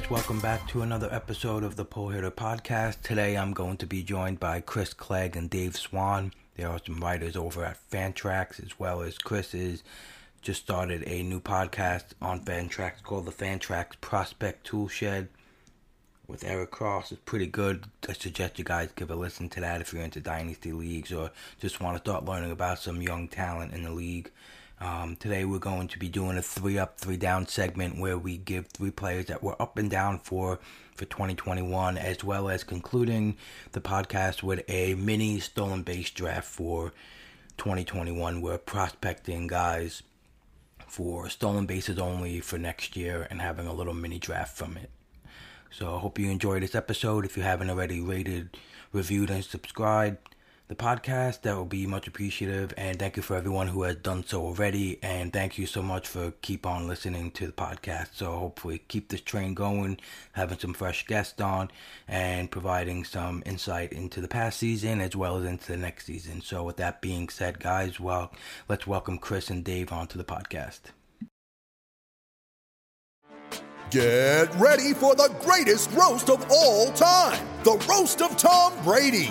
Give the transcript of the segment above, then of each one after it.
guys, welcome back to another episode of the Pull Hitter Podcast. Today I'm going to be joined by Chris Clegg and Dave Swan. There are some writers over at Fantrax, as well as Chris is just started a new podcast on Fantrax called the Fantrax Prospect Toolshed with Eric Cross. It's pretty good. I suggest you guys give a listen to that if you're into Dynasty Leagues or just want to start learning about some young talent in the league. Um, today we're going to be doing a three up, three down segment where we give three players that we're up and down for for 2021, as well as concluding the podcast with a mini stolen base draft for 2021. We're prospecting guys for stolen bases only for next year and having a little mini draft from it. So I hope you enjoyed this episode. If you haven't already rated, reviewed, and subscribed, the podcast. That would be much appreciative. And thank you for everyone who has done so already. And thank you so much for keep on listening to the podcast. So hopefully keep this train going, having some fresh guests on, and providing some insight into the past season as well as into the next season. So with that being said, guys, well, let's welcome Chris and Dave onto the podcast. Get ready for the greatest roast of all time the roast of Tom Brady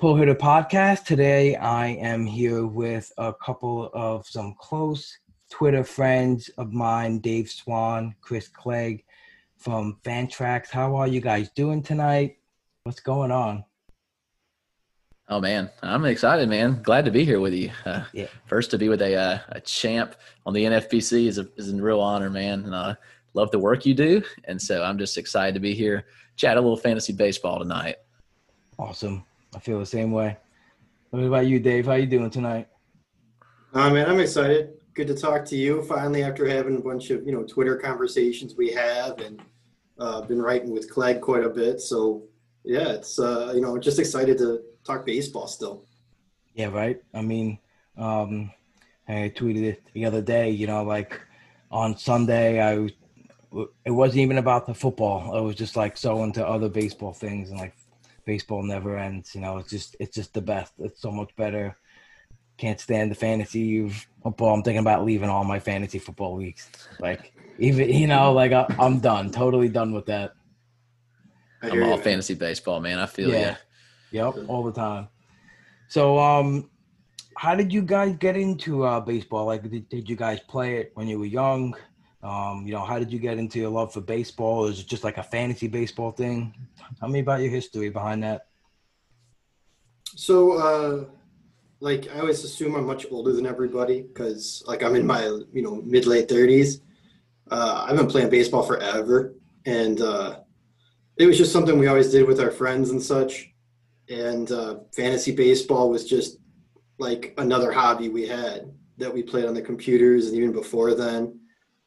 Pull Hitter Podcast. Today I am here with a couple of some close Twitter friends of mine, Dave Swan, Chris Clegg from Fantrax. How are you guys doing tonight? What's going on? Oh man, I'm excited, man. Glad to be here with you. Uh, yeah. First to be with a uh, a champ on the NFBC is a is a real honor, man. And I love the work you do, and so I'm just excited to be here, chat a little fantasy baseball tonight. Awesome. I feel the same way. What about you, Dave? How you doing tonight? Uh, man, I'm excited. Good to talk to you finally after having a bunch of you know Twitter conversations we have and uh, been writing with Clegg quite a bit. So yeah, it's uh, you know just excited to talk baseball still. Yeah, right. I mean, um, I tweeted it the other day. You know, like on Sunday, I it wasn't even about the football. I was just like so into other baseball things and like baseball never ends. You know, it's just it's just the best. It's so much better. Can't stand the fantasy you've football. I'm thinking about leaving all my fantasy football leagues. Like even you know, like I, am done, totally done with that. I'm all fantasy baseball, man. I feel yeah. You. Yep, all the time. So, um, how did you guys get into uh, baseball? Like, did, did you guys play it when you were young? Um, you know, how did you get into your love for baseball? Is it just like a fantasy baseball thing? Tell me about your history behind that. So, uh, like, I always assume I'm much older than everybody because, like, I'm in my you know mid late thirties. Uh, I've been playing baseball forever, and uh, it was just something we always did with our friends and such. And uh, fantasy baseball was just like another hobby we had that we played on the computers, and even before then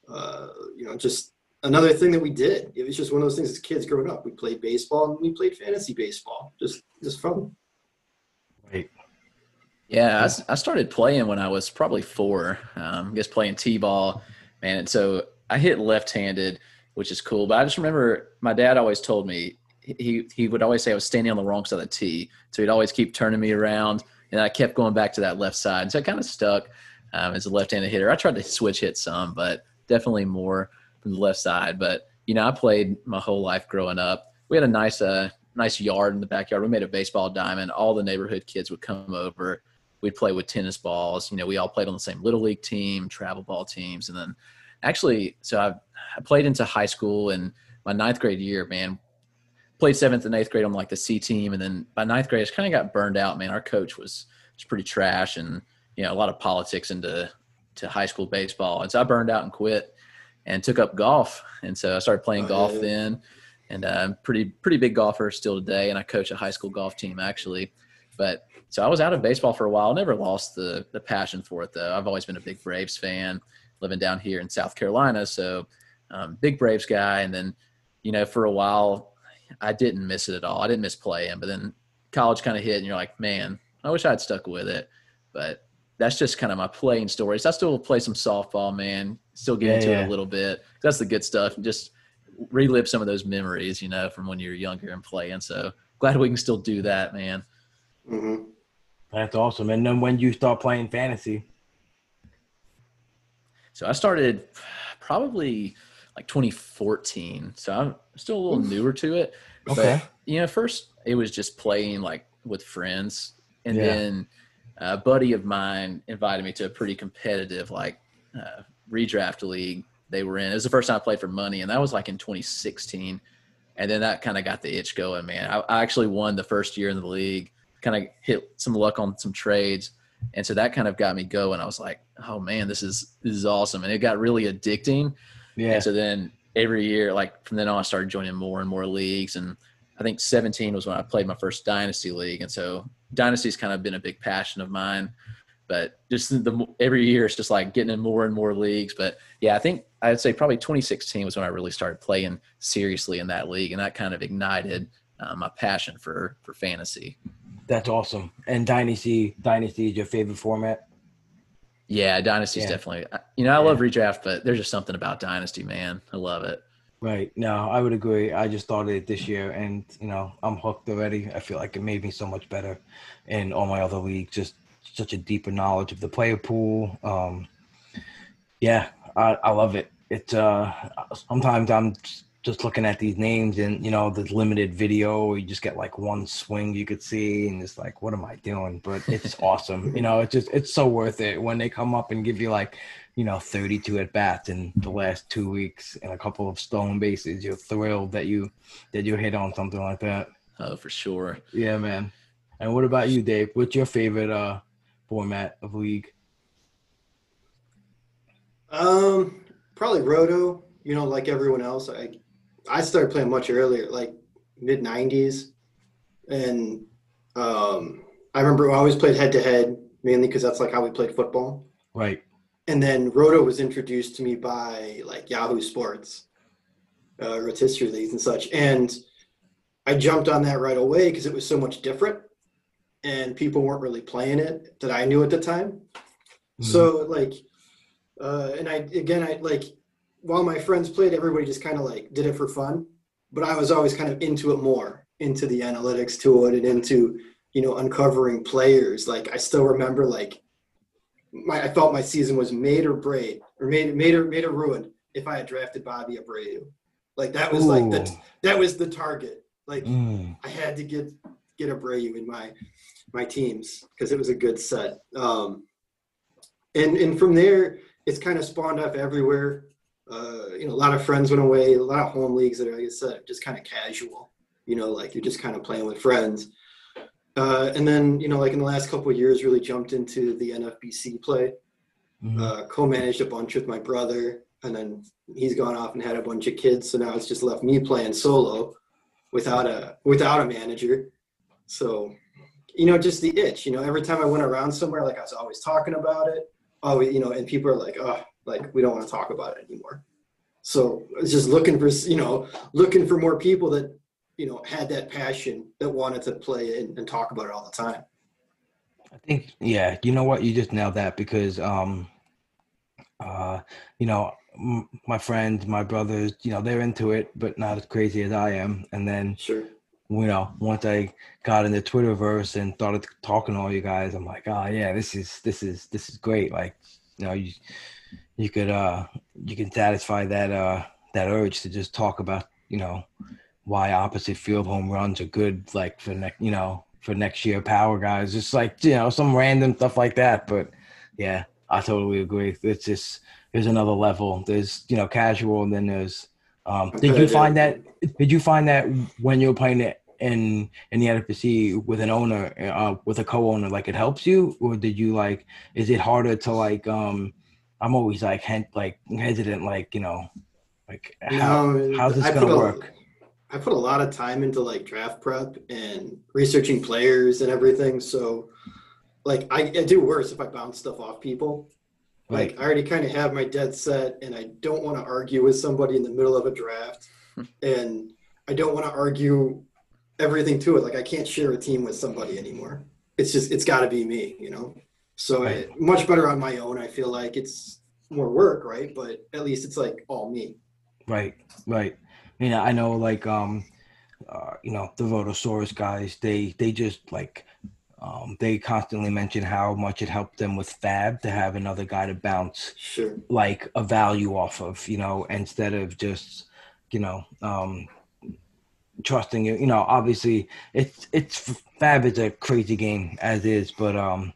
uh, you know, just another thing that we did. It was just one of those things as kids growing up. We played baseball and we played fantasy baseball. Just just fun. Right. Yeah, I, I started playing when I was probably four. Um, just playing t-ball, man. And so I hit left-handed, which is cool. But I just remember my dad always told me he he would always say I was standing on the wrong side of the tee, so he'd always keep turning me around and I kept going back to that left side. So I kind of stuck um, as a left-handed hitter. I tried to switch hit some, but definitely more from the left side. But you know, I played my whole life growing up. We had a nice, uh, nice yard in the backyard. We made a baseball diamond. All the neighborhood kids would come over. We'd play with tennis balls. You know, we all played on the same little league team, travel ball teams, and then actually, so I, I played into high school and my ninth grade year, man, played seventh and eighth grade on like the C team, and then by ninth grade, I just kind of got burned out. Man, our coach was was pretty trash, and you know a lot of politics into to high school baseball, and so I burned out and quit, and took up golf, and so I started playing oh, golf yeah. then, and I'm uh, pretty pretty big golfer still today, and I coach a high school golf team actually, but so I was out of baseball for a while. Never lost the the passion for it though. I've always been a big Braves fan, living down here in South Carolina, so um, big Braves guy, and then you know for a while I didn't miss it at all. I didn't miss playing, but then college kind of hit, and you're like, man, I wish I had stuck with it. But that's just kind of my playing stories. I still play some softball, man. Still get yeah, into yeah. it a little bit. That's the good stuff. And just relive some of those memories, you know, from when you're younger and playing. So glad we can still do that, man. Mm-hmm. That's awesome. And then when you start playing fantasy? So I started probably like 2014. So I'm still a little Oof. newer to it. Okay. But, you know, first it was just playing like with friends. And yeah. then a buddy of mine invited me to a pretty competitive like uh, redraft league they were in. It was the first time I played for money, and that was like in 2016. And then that kind of got the itch going, man. I, I actually won the first year in the league, kind of hit some luck on some trades. And so that kind of got me going. I was like, oh man, this is this is awesome. And it got really addicting. Yeah. And so then every year, like from then on, I started joining more and more leagues. And I think 17 was when I played my first dynasty league. And so dynasty's kind of been a big passion of mine. But just the every year, it's just like getting in more and more leagues. But yeah, I think I'd say probably 2016 was when I really started playing seriously in that league, and that kind of ignited uh, my passion for for fantasy. That's awesome. And dynasty, dynasty is your favorite format? Yeah, Dynasty's yeah. definitely. You know, I yeah. love redraft, but there's just something about Dynasty, man. I love it. Right. No, I would agree. I just started it this year, and you know, I'm hooked already. I feel like it made me so much better in all my other leagues. Just such a deeper knowledge of the player pool. Um, yeah, I, I love it. It's uh, sometimes I'm just looking at these names and you know the limited video you just get like one swing you could see and it's like what am i doing but it's awesome you know it's just it's so worth it when they come up and give you like you know 32 at bats in the last two weeks and a couple of stolen bases. You're thrilled that you that you hit on something like that. Oh for sure. Yeah man. And what about you dave? What's your favorite uh format of league? Um probably roto you know like everyone else. I I started playing much earlier, like mid '90s, and um, I remember I always played head to head mainly because that's like how we played football. Right. And then Roto was introduced to me by like Yahoo Sports, uh, rotisserie leagues and such, and I jumped on that right away because it was so much different, and people weren't really playing it that I knew at the time. Mm-hmm. So like, uh, and I again I like while my friends played, everybody just kind of like did it for fun. But I was always kind of into it more, into the analytics to it and into, you know, uncovering players. Like I still remember like my I felt my season was made or braid or made made or made or ruined if I had drafted Bobby Abreu. Like that was Ooh. like the that was the target. Like mm. I had to get get Abreu in my my teams because it was a good set. Um, and and from there, it's kind of spawned off everywhere uh, you know, a lot of friends went away, a lot of home leagues that are, like I said, just kind of casual, you know, like you're just kind of playing with friends. Uh, and then, you know, like in the last couple of years, really jumped into the NFBC play. Mm-hmm. Uh, co-managed a bunch with my brother, and then he's gone off and had a bunch of kids. So now it's just left me playing solo without a without a manager. So, you know, just the itch. You know, every time I went around somewhere, like I was always talking about it. Oh, you know, and people are like, "Oh, like we don't want to talk about it anymore so it's just looking for you know looking for more people that you know had that passion that wanted to play and, and talk about it all the time. I think yeah you know what? You just nailed that because um uh you know m- my friends my brothers you know they're into it but not as crazy as i am. And then sure. you know, once I got in the Twitterverse and started talking to all you guys, I'm like, oh yeah, this is this is this is great. Like, you know, you you could uh you can satisfy that uh that urge to just talk about, you know, why opposite field home runs are good like for next you know, for next year power guys. It's like, you know, some random stuff like that. But yeah, I totally agree. It's just there's another level. There's, you know, casual and then there's um, did you find that? Did you find that when you're playing it in in the NFBC with an owner, uh, with a co-owner, like it helps you, or did you like? Is it harder to like? um I'm always like hen- like hesitant, like you know, like how no, how's this I gonna work? I put a lot of time into like draft prep and researching players and everything. So, like, I, I do worse if I bounce stuff off people. Like right. I already kind of have my dead set, and I don't want to argue with somebody in the middle of a draft, and I don't want to argue everything to it. Like I can't share a team with somebody anymore. It's just it's got to be me, you know. So right. I, much better on my own. I feel like it's more work, right? But at least it's like all me. Right, right. You know, I know like um, uh, you know the Rotosaurus guys. They they just like um, they constantly mention how much it helped them with FAAB to have another guy to bounce sure. like a value off of, you know, instead of just, you know, um, trusting you. You know, obviously it's it's FAAB is a crazy game as is, but um,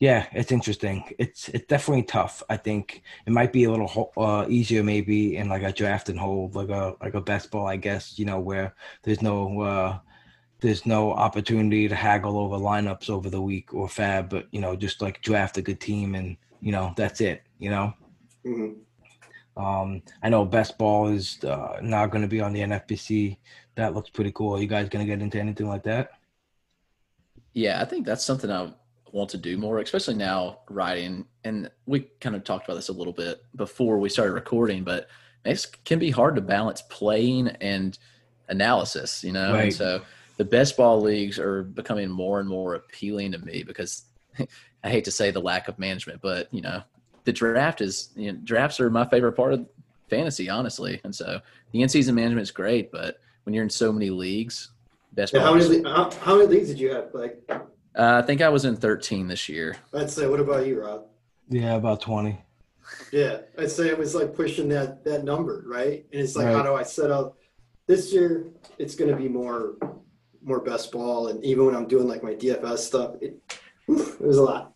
yeah, it's interesting. It's it's definitely tough. I think it might be a little uh, easier maybe in like a draft and hold, like a like a best ball, I guess. You know, where there's no uh, there's no opportunity to haggle over lineups over the week or FAAB, but you know, just like draft a good team and you know that's it. You know. Mm-hmm. Um, I know best ball is uh, not going to be on the NFBC. That looks pretty cool. Are you guys going to get into anything like that? Yeah, I think that's something I want to do more, especially now writing. And we kind of talked about this a little bit before we started recording, but it can be hard to balance playing and analysis, you know? Right. And so the best ball leagues are becoming more and more appealing to me because I hate to say the lack of management, but you know, the draft is you know, drafts are my favorite part of fantasy, honestly. And so the in season management is great, but when you're in so many leagues, best yeah, how, many, how, how, many leagues did you have? Like, uh, I think I was in 13 this year. I'd say, what about you, Rob? Yeah, about 20. Yeah, I'd say it was like pushing that that number, right? And it's like, right. how do I set up this year? It's going to be more more best ball, and even when I'm doing like my DFS stuff, it, it was a lot.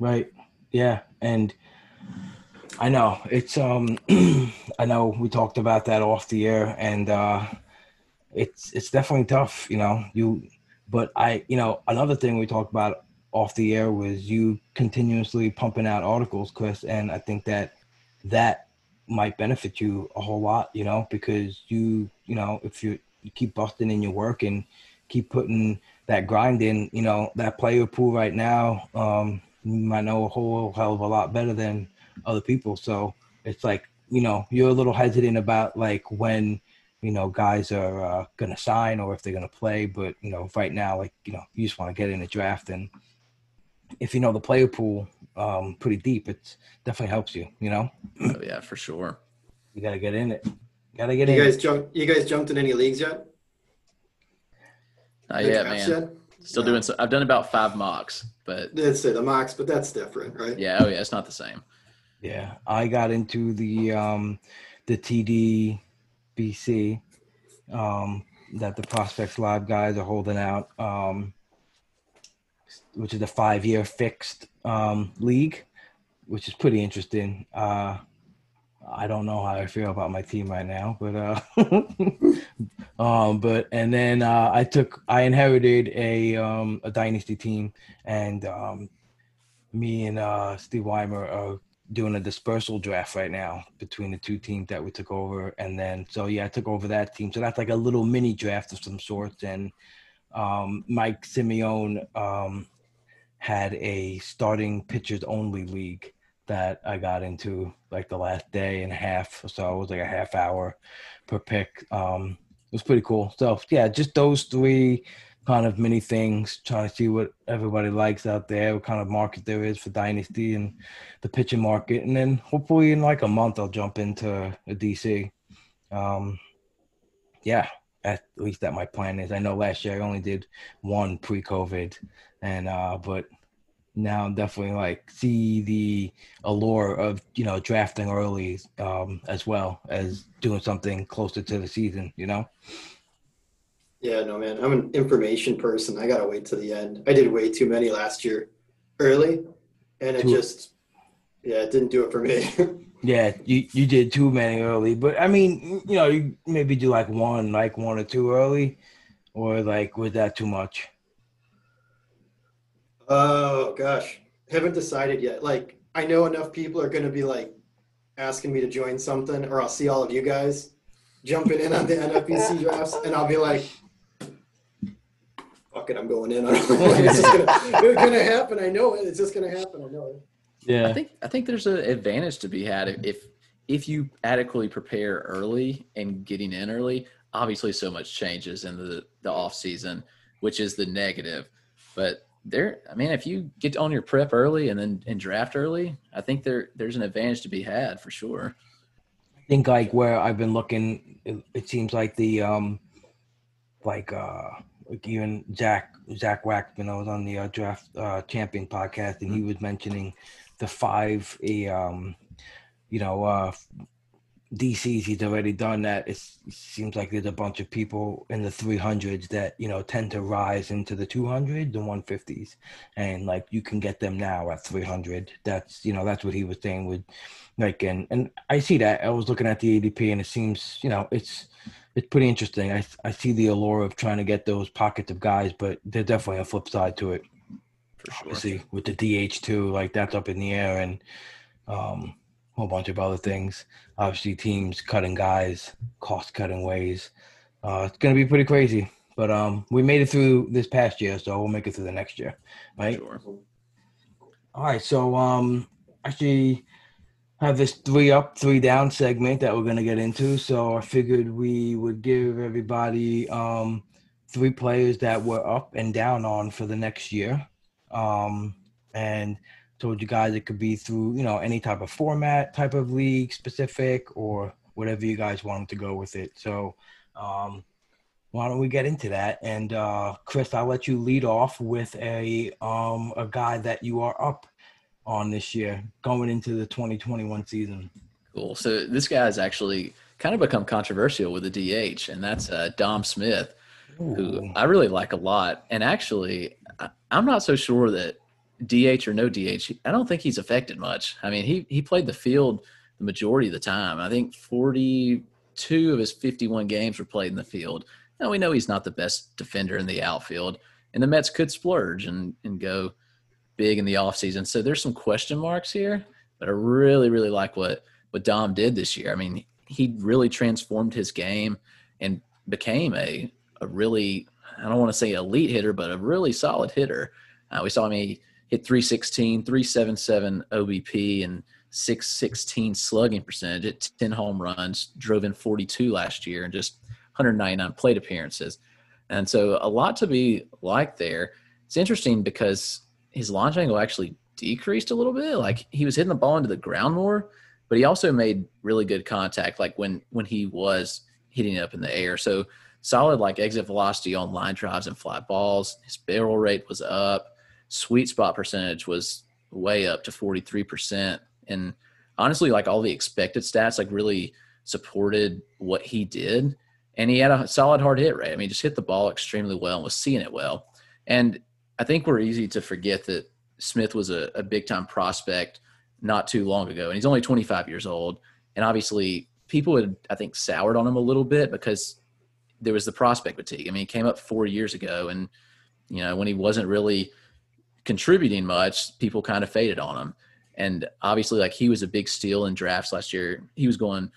Right. Yeah, and I know it's um I know we talked about that off the air, and uh it's it's definitely tough, you know. You, but I, you know, another thing we talked about off the air was you continuously pumping out articles, Chris, and I think that that might benefit you a whole lot, you know, because you, you know, if you you keep busting in your work and keep putting that grind in, you know, that player pool right now, um, you might know a whole hell of a lot better than other people. So it's like, you know, you're a little hesitant about like when, you know, guys are uh, going to sign or if they're going to play. But, you know, right now, like, you know, you just want to get in the draft. And if you know the player pool um, pretty deep, it definitely helps you, you know? Oh, yeah, for sure. You got to get in it. Got to get you in. Guys jumped, you guys jumped in any leagues yet? Not yet, man. Yet? Still no. doing so. I've done about five mocks, but that's it. The mocks, but that's different, right? Yeah. Oh, yeah. It's not the same. Yeah, I got into the um, the TDBC um, that the Prospects Live guys are holding out, um, which is a five year fixed um, league, which is pretty interesting. Uh, I don't know how I feel about my team right now, but uh, um, but and then uh, I took I inherited a um a dynasty team, and um, me and uh Steve Weimer are doing a dispersal draft right now between the two teams that we took over, and then so yeah, I took over that team. So that's like a little mini draft of some sorts, and um, Mike Simeone um had a starting pitchers only league that I got into like the last day and a half. So it was like a half hour per pick. Um, it was pretty cool. So yeah, just those three kind of mini things, trying to see what everybody likes out there, what kind of market there is for Dynasty and the pitching market. And then hopefully in like a month I'll jump into a DC. Um, yeah. at least that my plan is. I know last year I only did one pre-COVID, and uh, but now definitely like see the allure of you know drafting early um, as well as doing something closer to the season. You know. Yeah, no, man. I'm an information person. I gotta wait to the end. I did way too many last year, early, and it Too- just, yeah, it didn't do it for me. Yeah, you you did too many early, but I mean, you know, you maybe do like one, like one or two early, or like was that too much? oh gosh, haven't decided yet. Like, I know enough people are gonna be like asking me to join something, or I'll see all of you guys jumping in on the NFBC drafts, and I'll be like. Fuck it, I'm going in. it's just gonna, it's gonna happen. I know it. It's just gonna happen. I know it. Yeah, I think I think there's an advantage to be had if- if if you adequately prepare early and getting in early. Obviously, so much changes in the the off season, which is the negative. But there, I mean, if you get on your prep early and then and draft early, I think there there's an advantage to be had for sure. I think like where I've been looking, it, it seems like the um, like uh, like even Zach Zach Waxman, I was on the uh, draft uh, champion podcast, and he was mentioning the five a um, you know uh, DCs he's already done that. It's, it seems like there's a bunch of people in the 300s that you know tend to rise into the 200s, the 150s, and like you can get them now at 300. That's you know that's what he was saying with like and and I see that. I was looking at the ADP and it seems you know it's it's pretty interesting. I I see the allure of trying to get those pockets of guys, but there's definitely a flip side to it. For sure. Obviously, with the DH too, like that's up in the air, and um, a whole bunch of other things. Obviously, teams cutting guys, cost cutting ways. Uh, it's gonna be pretty crazy, but um, we made it through this past year, so we'll make it through the next year, right? Sure. All right, so um, actually have this three up, three down segment that we're gonna get into. So I figured we would give everybody um three players that were up and down on for the next year, um, and told you guys it could be through you know any type of format, type of league specific, or whatever you guys wanted to go with it. So um, why don't we get into that? And uh, Chris, I'll let you lead off with a um a guy that you are up on this year going into the 2021 season. Cool. So this guy has actually kind of become controversial with the DH, and that's uh, Dom Smith, who I really like a lot. And actually, I, I'm not so sure that DH or no DH, I don't think he's affected much. I mean, he he played the field the majority of the time. I think 42 of his 51 games were played in the field. Now we know he's not the best defender in the outfield, and the Mets could splurge and and go big in the offseason. So there's some question marks here, but I really, really like what what Dom did this year. I mean, he really transformed his game and became a a really I don't want to say elite hitter, but a really solid hitter. Uh, we saw him he hit 316, 377 OBP, and 616 slugging percentage at 10 home runs, drove in 42 last year, and just 199 plate appearances. And so a lot to be like there. It's interesting because his launch angle actually decreased a little bit. Like he was hitting the ball into the ground more, but he also made really good contact like when when he was hitting it up in the air. So solid like exit velocity on line drives and fly balls. His barrel rate was up. Sweet spot percentage was way up to 43%. And honestly, like all the expected stats, like really supported what he did. And he had a solid hard hit rate. I mean, just hit the ball extremely well and was seeing it well. And I think we're easy to forget that Smith was a, a big time prospect not too long ago. And he's only 25 years old. And obviously, people had, I think, soured on him a little bit because there was the prospect fatigue. I mean, he came up four years ago, and, you know, when he wasn't really contributing much, people kind of faded on him. And obviously, like he was a big steal in drafts last year. He was going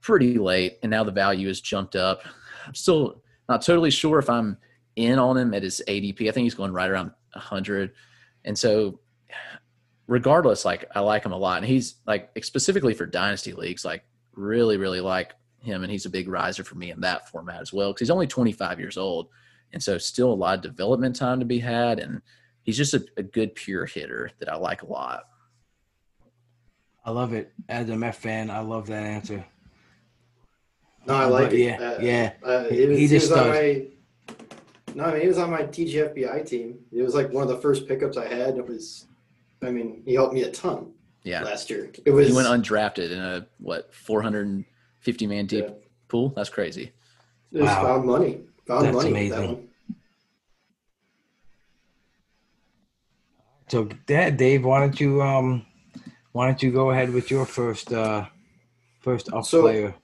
pretty late, and now the value has jumped up. I'm still not totally sure if I'm in on him at his ADP. I think he's going right around 100. And so, regardless, like I like him a lot. And he's like specifically for dynasty leagues, like really, really like him. And he's a big riser for me in that format as well because he's only 25 years old. And so, still a lot of development time to be had. And he's just a, a good pure hitter that I like a lot. I love it. As a Met fan, I love that answer. No, I like But it. yeah, Uh, yeah. Uh, He- he was, he's he a stud. My. No, I mean he was on my TGFBI team. It was like one of the first pickups I had. It was, I mean, he helped me a ton Yeah. last year. It was He went undrafted in a what 450 man deep Yeah. pool. That's crazy. it was Wow. found money. Found That's money. with That amazing. So, Dad, Dave, why don't you um, why don't you go ahead with your first uh, first up So- player?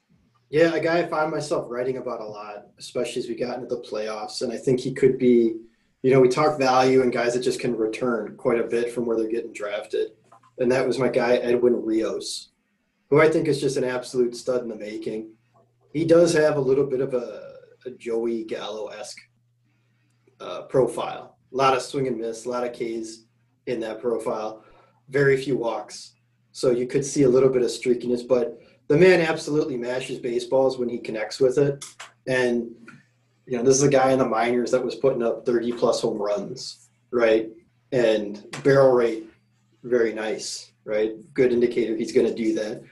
Yeah, a guy I find myself writing about a lot, especially as we got into the playoffs. And I think he could be, you know, we talk value and guys that just can return quite a bit from where they're getting drafted. And that was my guy, Edwin Rios, who I think is just an absolute stud in the making. He does have a little bit of a, a Joey Gallo esque uh, profile. A lot of swing and miss, a lot of Ks in that profile, very few walks. So you could see a little bit of streakiness, but the man absolutely mashes baseballs when he connects with it. And, you know, this is a guy in the minors that was putting up 30 plus home runs, right? And barrel rate, very nice, right? Good indicator he's going to do that.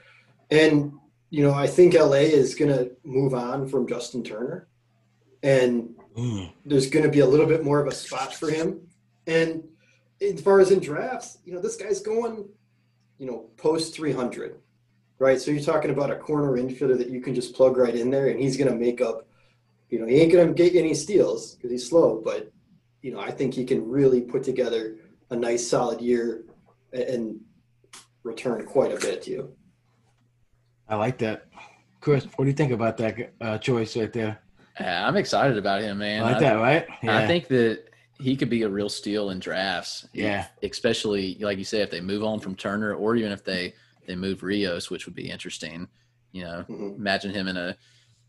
And, you know, I think LA is going to move on from Justin Turner. And Mm. there's going to be a little bit more of a spot for him. And as far as in drafts, you know, this guy's going, you know, post 300, right? So you're talking about a corner infielder that you can just plug right in there and he's going to make up, you know, he ain't going to get any steals because he's slow, but, you know, I think he can really put together a nice solid year a- and return quite a bit to you. I like that, Chris. What do you think about that uh, choice right there? Yeah, I'm excited about him, man. I like I- that, right? I think that he could be a real steal in drafts. Yeah. Especially like you say, if they move on from Turner, or even if they they move Rios, which would be interesting. You know, Mhm. imagine him in a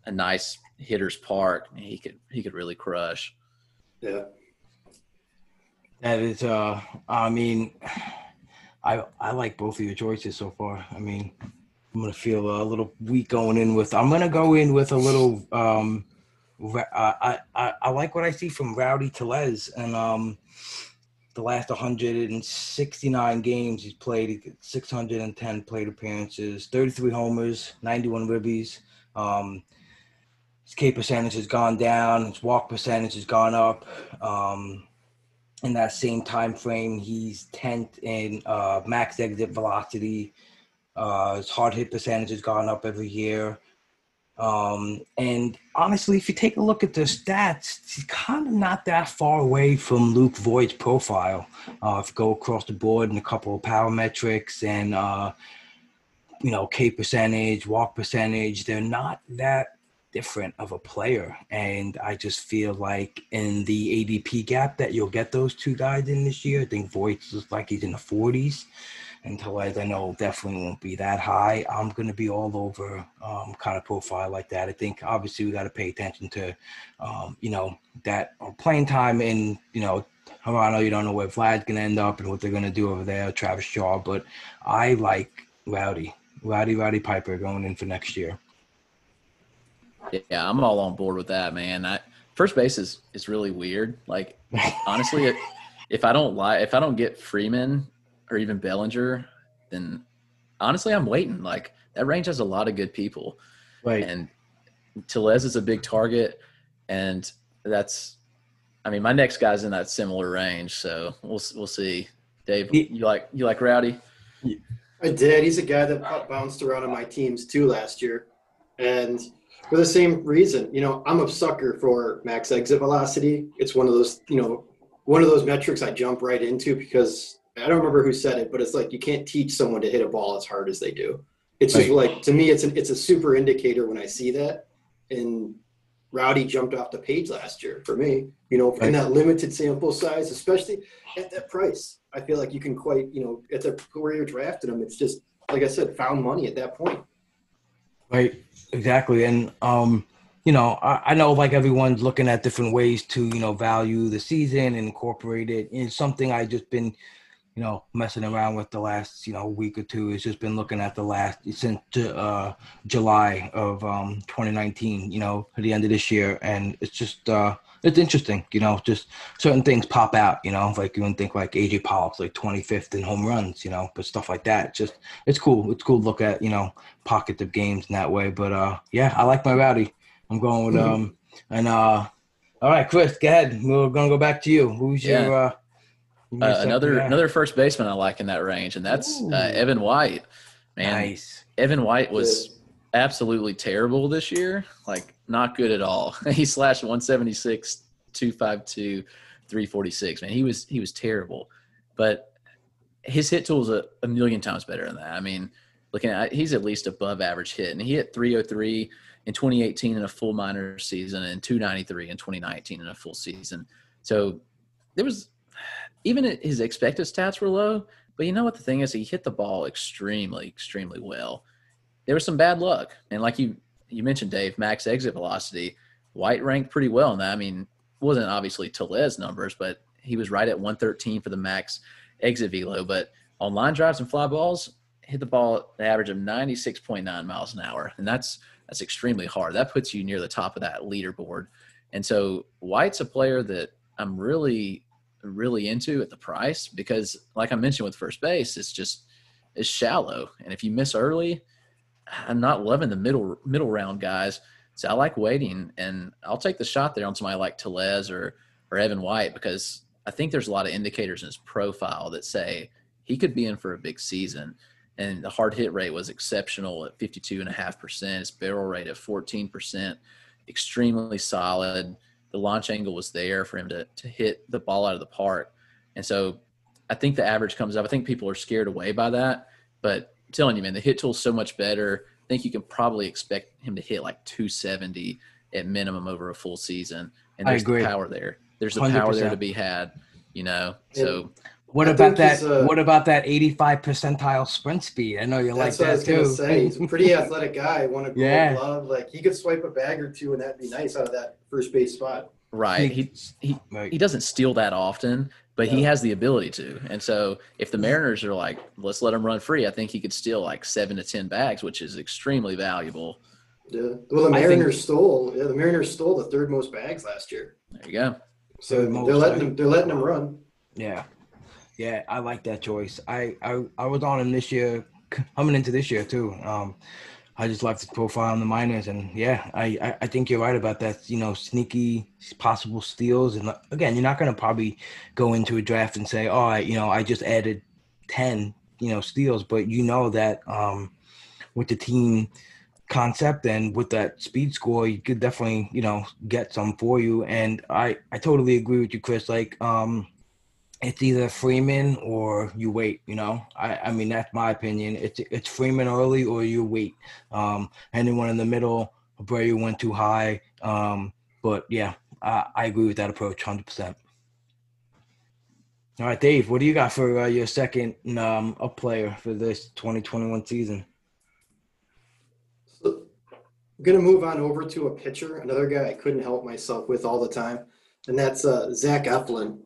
a nice hitter's park. He could he could really crush. Yeah. That is, uh, I mean, I I like both of your choices so far. I mean, I'm gonna feel a little weak going in with. I'm gonna go in with a little. Um, I I I like what I see from Rowdy Tellez and um, the last 169 games he's played, 610 plate appearances, 33 homers, 91 ribbies. Um, his K percentage has gone down. His walk percentage has gone up. Um, in that same time frame, he's 10th in uh, max exit velocity. Uh, his hard hit percentage has gone up every year. Um, and honestly, if you take a look at the stats, he's kind of not that far away from Luke Voit's profile. Uh, if you go across the board in a couple of power metrics and, uh, you know, K percentage, walk percentage, they're not that different of a player. And I just feel like in the ADP gap that you'll get those two guys in this year. I think Voigt looks like he's in the 40s. And Tellez, I know definitely won't be that high. I'm going to be all over um, kind of profile like that. I think obviously we got to pay attention to, um, you know, that uh, playing time in, you know, Toronto. You don't know where Vlad's going to end up and what they're going to do over there, Travis Shaw. But I like Rowdy, Rowdy, Rowdy Piper going in for next year. Yeah, I'm all on board with that, man. I, first base is is really weird. Like honestly, if I don't lie, if I don't get Freeman or even Bellinger, then honestly I'm waiting. Like that range has a lot of good people, Right. and Tellez is a big target, and that's. I mean, my next guy's in that similar range, so we'll we'll see. Dave, He- you like you like Rowdy? I did. He's a guy that bounced around on my teams too last year, and for the same reason. You know, I'm a sucker for max exit velocity. It's one of those, you know, one of those metrics I jump right into because I don't remember who said it, but it's like you can't teach someone to hit a ball as hard as they do. It's just Right. like to me, it's an, it's a super indicator when I see that. And Rowdy jumped off the page last year for me. You know, Right. in that limited sample size, especially at that price, I feel like you can quite, you know, at the where you're drafting them, it's just like I said, found money at that point. Right, exactly. And um, you know, I, I know like everyone's looking at different ways to, you know, value the season and incorporate it. It's something I just been, you know, messing around with the last, you know, week or two. It's just been looking at the last since uh July of um 2019, you know, at the end of this year. And it's just uh it's interesting, you know, just certain things pop out, you know, like you wouldn't think like AJ Pollock's like 25th in home runs, you know, but stuff like that. Just it's cool. It's cool to look at, you know, pockets of games in that way. But uh yeah, I like my rowdy. I'm going with mm-hmm. um and uh all right, Chris, go ahead. We're gonna go back to you. Who's yeah. your uh, uh, another another first baseman I like in that range, and that's uh, Evan White. Man, nice. Evan White was absolutely terrible this year. Like not good at all. he slashed 176, 252, 346. Man, he was he was terrible. But his hit tool is a, a million times better than that. I mean, looking at he's at least above average hit, and he hit 303 in 2018 in a full minor season, and 293 in 2019 in a full season. So there was even his expected stats were low, but you know what the thing is, he hit the ball extremely, extremely well. There was some bad luck, and like you you mentioned, Dave, max exit velocity, White ranked pretty well in that. I mean, wasn't obviously Tellez numbers, but he was right at 113 for the max exit velo. But on line drives and fly balls, hit the ball at the average of 96.9 miles an hour, and that's that's extremely hard. That puts you near the top of that leaderboard. And so White's a player that I'm really really into at the price because like I mentioned with first base, it's just it's shallow. And if you miss early, I'm not loving the middle middle round guys. So I like waiting and I'll take the shot there on somebody like Tellez or or Evan White because I think there's a lot of indicators in his profile that say he could be in for a big season. And the hard hit rate was exceptional at 52.5%. His barrel rate at 14%, extremely solid the launch angle was there for him to to hit the ball out of the park. And so I think the average comes up. I think people are scared away by that. But I'm telling you, man, the hit tool's so much better. I think you can probably expect him to hit like 270 at minimum over a full season. And there's the power there. There's the 100%. power there to be had, you know. So what I about that? Uh, what about that 85 percentile sprint speed? I know you like that too. Say. He's a pretty athletic guy. Want to yeah. glove? Like he could swipe a bag or two, and that'd be nice out of that first base spot. Right. He he right. he doesn't steal that often, but yeah. he has the ability to. And so if the Mariners are like, let's let him run free, I think he could steal like seven to ten bags, which is extremely valuable. Yeah. Well, the Mariners think, stole. Yeah, the Mariners stole the third most bags last year. There you go. So they're letting right? him. They're letting him run. Yeah. Yeah, I like that choice. I, I I was on him this year, coming into this year too. Um, I just like his profile in the minors, and yeah, I, I, I think you're right about that. You know, sneaky possible steals, and again, you're not going to probably go into a draft and say, "Oh, I, you know, I just added ten, you know, steals," but you know that um, with the team concept and with that speed score, you could definitely, you know, get some for you. And I I totally agree with you, Chris. Like, um, it's either Freeman or you wait. You know, I, I mean that's my opinion. It's it's Freeman early or you wait. Um, anyone in the middle, Abreu went too high. Um, but yeah, I, I agree with that approach, hundred percent. All right, Dave, what do you got for uh, your second um, up player for this 2021 season? So, I'm gonna move on over to a pitcher, another guy I couldn't help myself with all the time, and that's uh, Zach Eflin.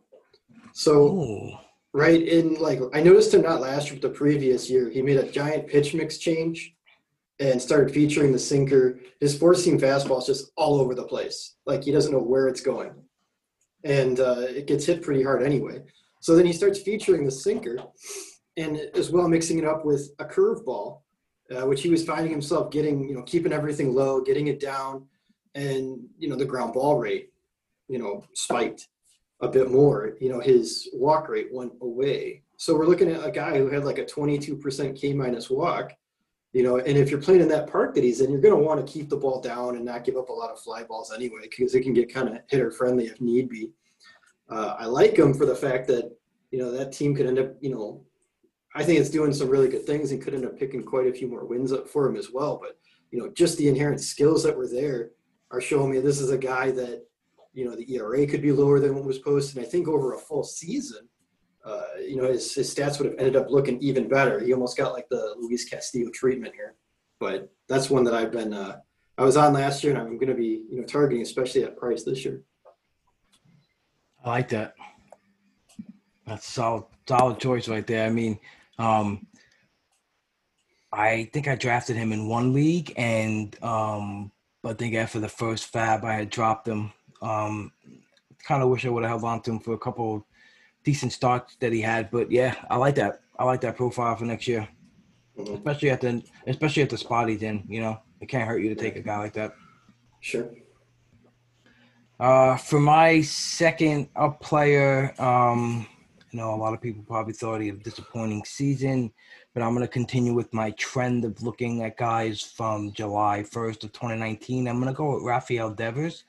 So, Ooh. right in like, I noticed him not last year, but the previous year, he made a giant pitch mix change and started featuring the sinker. His four seam fastball is just all over the place. Like he doesn't know where it's going. And uh, it gets hit pretty hard anyway. So then he starts featuring the sinker and as well mixing it up with a curveball, uh, which he was finding himself getting, you know, keeping everything low, getting it down, and, you know, the ground ball rate, you know, spiked a bit more, you know, his walk rate went away. So we're looking at a guy who had like a 22% K minus walk, you know, and if you're playing in that park that he's in, you're going to want to keep the ball down and not give up a lot of fly balls anyway, because it can get kind of hitter friendly if need be. Uh, I like him for the fact that, you know, that team could end up, you know, I think it's doing some really good things and could end up picking quite a few more wins up for him as well. But, you know, just the inherent skills that were there are showing me this is a guy that you know, the ERA could be lower than what was posted. I think over a full season, uh, you know, his, his stats would have ended up looking even better. He almost got like the Luis Castillo treatment here. But that's one that I've been, uh, I was on last year and I'm going to be, you know, targeting, especially at price this year. I like that. That's solid, solid choice right there. I mean, um, I think I drafted him in one league, and um, I think after the first FAAB, I had dropped him um, kind of wish I would have held on to him for a couple decent starts that he had. But yeah, I like that. I like that profile for next year, Mhm. especially at the especially at the spot he's in. You know, it can't hurt you to take a guy like that. Sure. Uh, for my second up player, um, you know, a lot of people probably thought he had a disappointing season, but I'm going to continue with my trend of looking at guys from July 1st of 2019. I'm going to go with Rafael Devers.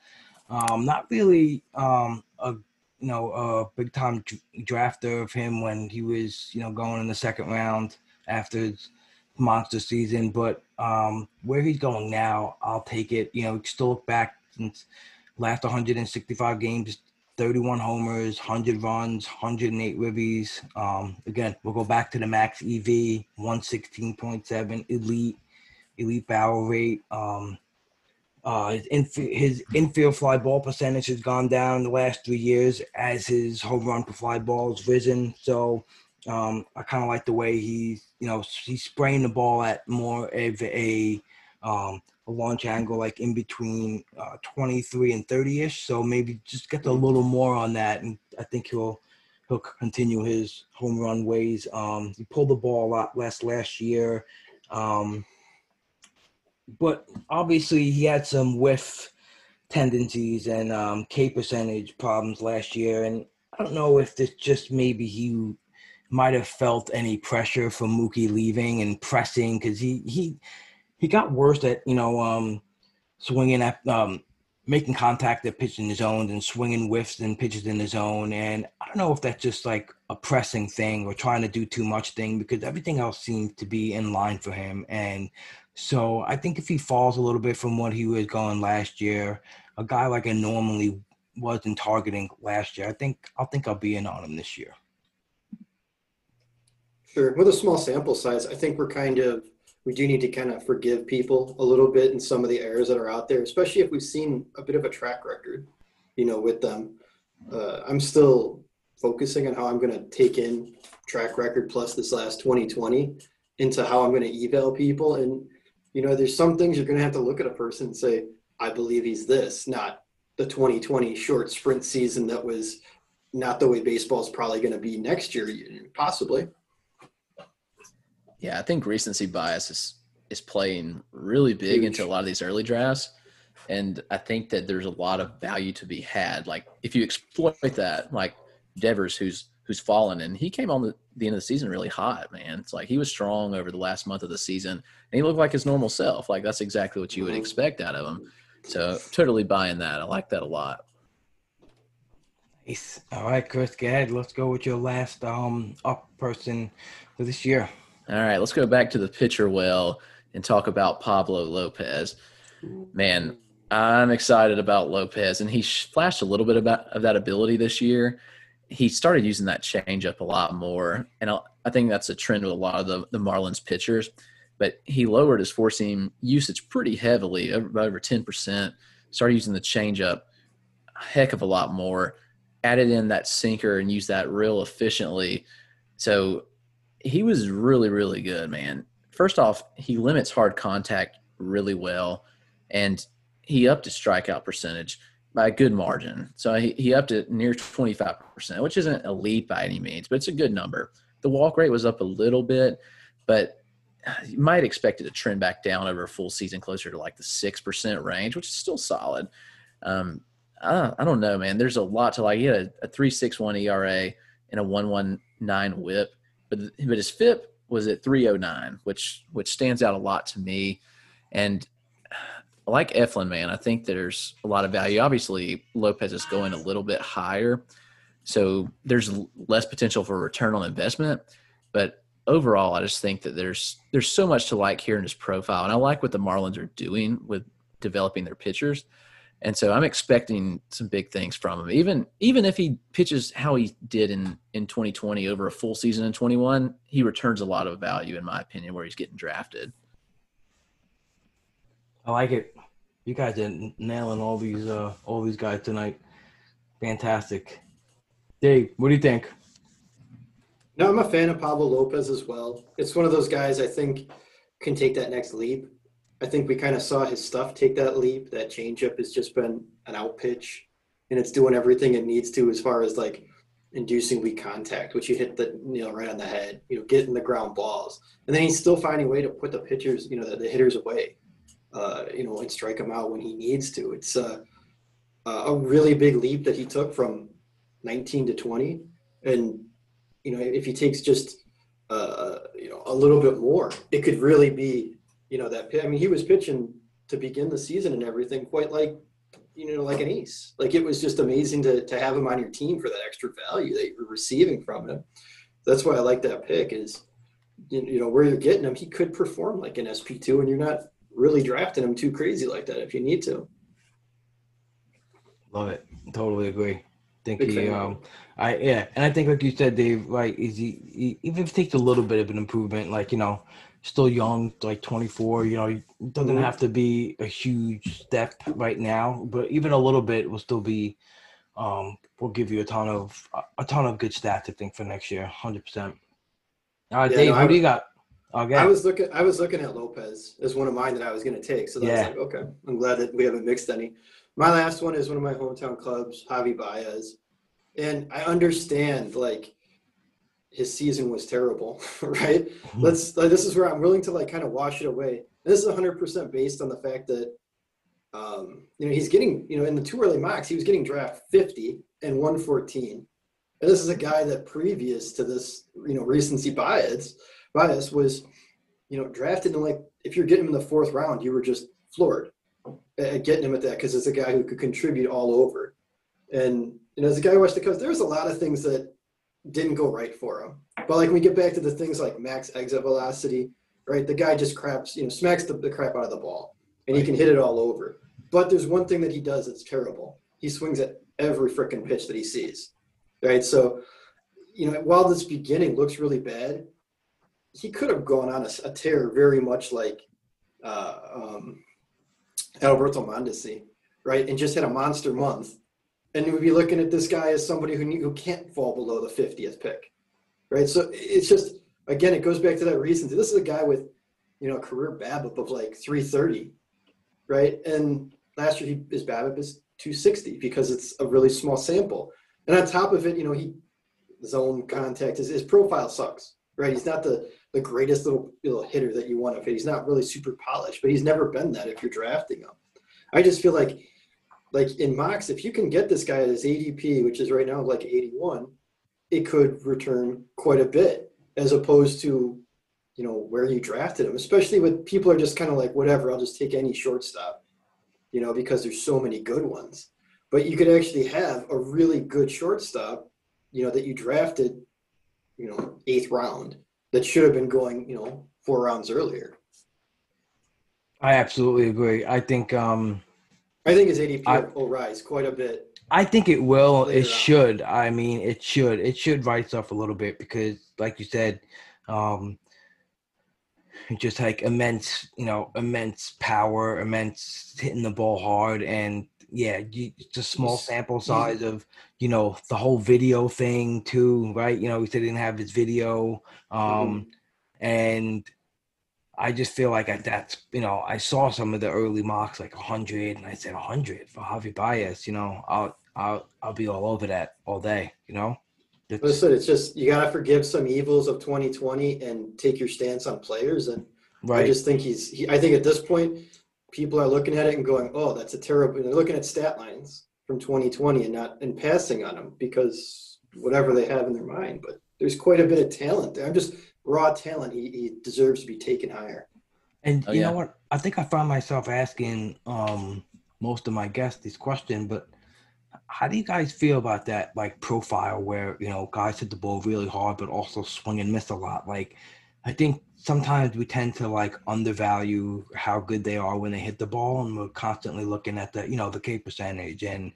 Um, not really um, a you know a big time drafter of him when he was you know going in the second round after his monster season, but um, where he's going now, I'll take it. You know, still look back since last 165 games, 31 homers, 100 runs, 108 ribbies. Um, again, we'll go back to the max EV, 116.7, elite, elite barrel rate. Um, uh, his, inf- his infield fly ball percentage has gone down the last three years as his home run per fly ball has risen. So um, I kind of like the way he's, you know, he's spraying the ball at more of a um, a launch angle like in between uh, 23 and 30 ish. So maybe just get a little more on that, and I think he'll he'll continue his home run ways. Um, he pulled the ball a lot less last year, um, but obviously he had some whiff tendencies and um, K percentage problems last year, and I don't know if this just maybe he might have felt any pressure from Mookie leaving and pressing because he he he got worse at you know um, swinging at um, making contact at pitching his zone and swinging whiffs and pitches in his zone. And I don't know if that's just like a pressing thing or trying to do too much thing because everything else seemed to be in line for him. And so I think if he falls a little bit from what he was going last year, a guy like I normally wasn't targeting last year, I think I'll think I'll be in on him this year. Sure. With a small sample size, I think we're kind of we do need to kind of forgive people a little bit in some of the errors that are out there, especially if we've seen a bit of a track record, you know, with them. Uh, I'm still focusing on how I'm going to take in track record plus this last 2020 into how I'm going to eval people. And, you know, there's some things you're going to have to look at a person and say, I believe he's this, not the 2020 short sprint season that was not the way baseball is probably going to be next year, possibly. Yeah, I think recency bias is is playing really big Huge. into a lot of these early drafts. And I think that there's a lot of value to be had. Like if you exploit that, like Devers, who's who's fallen, and he came on the, the end of the season really hot, man. It's like he was strong over the last month of the season, and he looked like his normal self. Like that's exactly what you would Mhm. expect out of him. So totally buying that. I like that a lot. Nice. All right, Chris, go ahead. Let's go with your last um up person for this year. All right, let's go back to the pitcher well and talk about Pablo Lopez. Man, I'm excited about Lopez, and he flashed a little bit about of that ability this year. He started using that changeup a lot more, and I, think that's a trend with a lot of the, the Marlins pitchers. But he lowered his four seam usage pretty heavily, over, over 10%. Started using the changeup a heck of a lot more. Added in that sinker and used that real efficiently. So he was really, really good, man. First off, he limits hard contact really well, and he upped his strikeout percentage by a good margin. So he, he upped it near 25%, which isn't elite by any means, but it's a good number. The walk rate was up a little bit, but you might expect it to trend back down over a full season closer to like the 6% range, which is still solid. Um, I, I don't know, man. There's a lot to like. He had a, a 361 ERA and a 119 whip but but his FIP was at 309, which which stands out a lot to me. And like Eflin, man, I think there's a lot of value. Obviously, Lopez is going a little bit higher, so there's less potential for return on investment. But overall, I just think that there's there's so much to like here in his profile, and I like what the Marlins are doing with developing their pitchers. And so I'm expecting some big things from him. Even even if he pitches how he did in in 2020 over a full season in 21, he returns a lot of value in my opinion where he's getting drafted. I like it. You guys are nailing all these uh all these guys tonight. Fantastic. Dave, what do you think? No, I'm a fan of Pablo Lopez as well. It's one of those guys I think can take that next leap. I think we kind of saw his stuff take that leap. That changeup has just been an out pitch and it's doing everything it needs to as far as like inducing weak contact, which you hit the you know right on the head, you know, getting the ground balls, and then he's still finding a way to put the pitchers, you know, the, the hitters away, uh, you know, and strike them out when he needs to. It's uh, a really big leap that he took from 19 to 20, and you know, if he takes just uh, you know a little bit more, it could really be you know that. I mean, he was pitching to begin the season and everything quite like you know, like an ace. Like it was just amazing to, to have him on your team for that extra value that you're receiving from him. That's why I like that pick is, you know, where you're getting him, he could perform like an SP2 and you're not really drafting him too crazy like that if you need to. Love it. Totally agree. Think Big he, um, I, yeah. And I think, like you said, Dave, like, is he, he, even if it takes a little bit of an improvement, like, you know, still young, like 24. You know, it doesn't mm-hmm. have to be a huge step right now, but even a little bit will still be. Um, will give you a ton of a ton of good stats. I think for next year, hundred percent. All right, yeah, Dave, no, what do you got? Okay. I was looking. I was looking at Lopez as one of mine that I was going to take. So that's yeah. like, okay, I'm glad that we haven't mixed any. My last one is one of my hometown clubs, Javi Baez, and I understand like his season was terrible, right? Mm-hmm. Let's. This is where I'm willing to like kind of wash it away. This is 100 percent based on the fact that, um, you know, he's getting, you know, in the two early mocks, he was getting draft 50 and 114, and this is a guy that previous to this, you know, recency bias, bias was, you know, drafted in like if you're getting him in the fourth round, you were just floored at getting him at that because it's a guy who could contribute all over, and you know, as a guy who watched the Cubs, there's a lot of things that didn't go right for him. But like we get back to the things like max exit velocity, right? The guy just craps, you know, smacks the, the crap out of the ball, and he can hit it all over. But there's one thing that he does that's terrible. He swings at every freaking pitch that he sees, right? So, you know, while this beginning looks really bad, he could have gone on a, a tear very much like uh, um, Alberto Mondesi, right? And just had a monster month and we'd be looking at this guy as somebody who who can't fall below the 50th pick, right? So it's just again, it goes back to that recency. This is a guy with you know a career BABIP of like 330, right? And last year he, his BABIP is 260 because it's a really small sample. And on top of it, you know he zone contact his, his profile sucks, right? He's not the the greatest little little hitter that you want to hit. He's not really super polished, but he's never been that if you're drafting him. I just feel like like in mocks, if you can get this guy at his ADP, which is right now like 81, it could return quite a bit as opposed to, you know, where you drafted him, especially with people are just kind of like, whatever, I'll just take any shortstop, you know, because there's so many good ones. But you could actually have a really good shortstop, you know, that you drafted, you know, eighth round that should have been going, you know, four rounds earlier. I absolutely agree. I think, um, I think his ADP I, will rise quite a bit. I think it will. It should. I mean, it should. It should rise up a little bit because, like you said, um, just like immense, you know, immense power, immense hitting the ball hard, and yeah, you, it's a small sample size of you know the whole video thing too, right? You know, he said he didn't have his video, um, mm-hmm. and I just feel like I, that's you know I saw some of the early mocks like hundred, and I said hundred for Javi Baez. You know, I'll I'll I'll be all over that all day. You know. It's, Listen, it's just you gotta forgive some evils of 2020 and take your stance on players. And right. I just think he's. He, I think at this point, people are looking at it and going, "Oh, that's a terrible." They're looking at stat lines from 2020 and not and passing on them because whatever they have in their mind. But there's quite a bit of talent there. I'm just raw talent, he, he deserves to be taken higher. And oh, you yeah. know what? I think I found myself asking um, most of my guests this question, but how do you guys feel about that like profile where you know guys hit the ball really hard but also swing and miss a lot? Like, I think sometimes we tend to like undervalue how good they are when they hit the ball, and we're constantly looking at the you know the K percentage and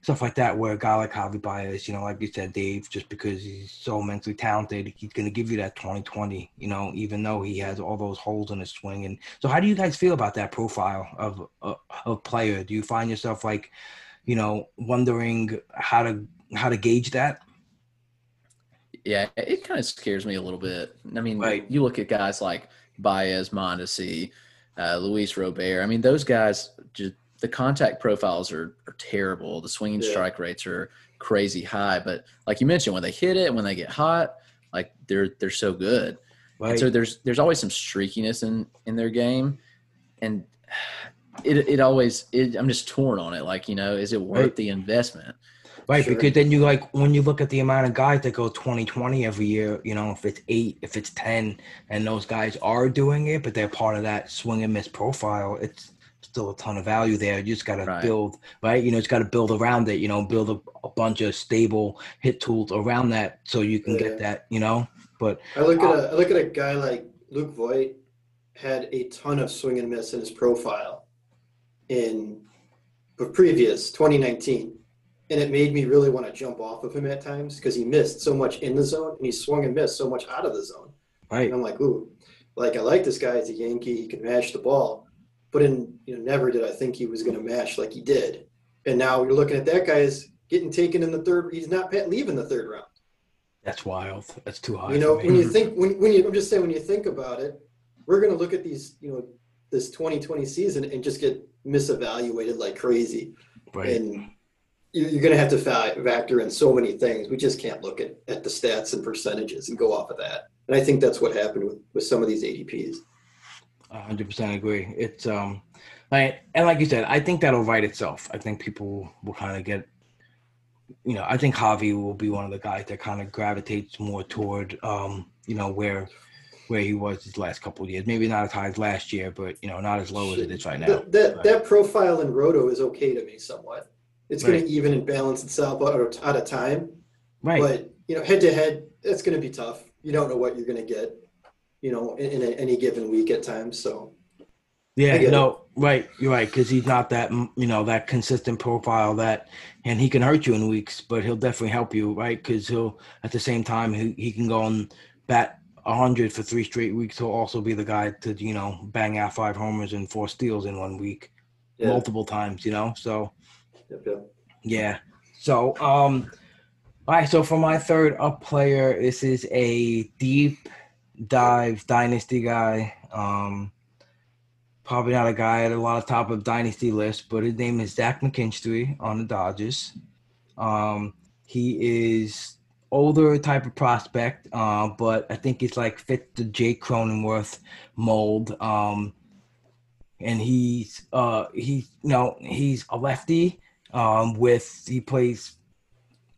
stuff like that. Where a guy like Javi Baez, you know, like you said, Dave, just because he's so immensely talented, he's going to give you that 2020, you know, even though he has all those holes in his swing. And so, how do you guys feel about that profile of uh, of player? Do you find yourself like, you know, wondering how to how to gauge that? Yeah, it kind of scares me a little bit. I mean, right. you look at guys like Baez, Mondesi, uh, Luis Robert. I mean, those guys just the contact profiles are, are terrible. The swinging Yeah. strike rates are crazy high. But like you mentioned, when they hit it, when they get hot, like they're they're so good. Right. And so there's there's always some streakiness in in their game, and it it always it, I'm just torn on it. Like you know, is it worth Right. the investment? Right, Sure. because then you like when you look at the amount of guys that go 20 20 every year, you know, if it's eight, if it's 10, and those guys are doing it, but they're part of that swing and miss profile, it's still a ton of value there. You just got to Right. build, right? You know, it's got to build around it, you know, build a, a bunch of stable hit tools around that so you can Yeah. get that, you know. But I look at um a I look at a guy like Luke Voit had a ton of swing and miss in his profile in the previous 2019. And it made me really want to jump off of him at times because he missed so much in the zone and he swung and missed so much out of the zone. right, And I'm like, ooh, like I like this guy as a Yankee. He can mash the ball, but in you know, never did I think he was going to mash like he did. And now you're looking at that guy getting taken in the third. He's not leaving the third round. that's wild. That's too high. You know, when you think when when you I'm just saying when you think about it, we're going to look at these you know this 2020 season and just get misevaluated like crazy, right. and you- you're going to have to fa- factor in so many things. We just can't look at at the stats and percentages and go off of that. And I think that's what happened with with some of these ADPs. Hundred percent agree. It's um, like and like you said, I think that'll write itself. I think people will kind of get, you know, I think Javi will be one of the guys that kind of gravitates more toward, um, you know, where where he was his last couple of years. Maybe not as high as last year, but you know, not as low as it is right now. That that, that profile in Roto is okay to me somewhat. It's going to even and balance itself out of, out of time. Right. But you know, head to head, it's going to be tough. You don't know what you're going to get, you know, in, in a, any given week at times. So Yeah, no, right. You're right because he's not that mm, you know that consistent profile that, and he can hurt you in weeks, but he'll definitely help you, right? Because he'll at the same time he, he can go and bat hundred for three straight weeks. He'll also be the guy to you know bang out five homers and four steals in one week, yeah, multiple times. You know, so yep, yep. yeah. So um, all right. So for my third up player, this is a deep dive dynasty guy. Um, probably not a guy at a lot of top of dynasty lists, but his name is Zach McKinstry on the Dodgers. Um, he is older type of prospect, uh, but I think he's like fit the Jake Cronenworth mold. Um, and he's uh he's you know he's a lefty um with he plays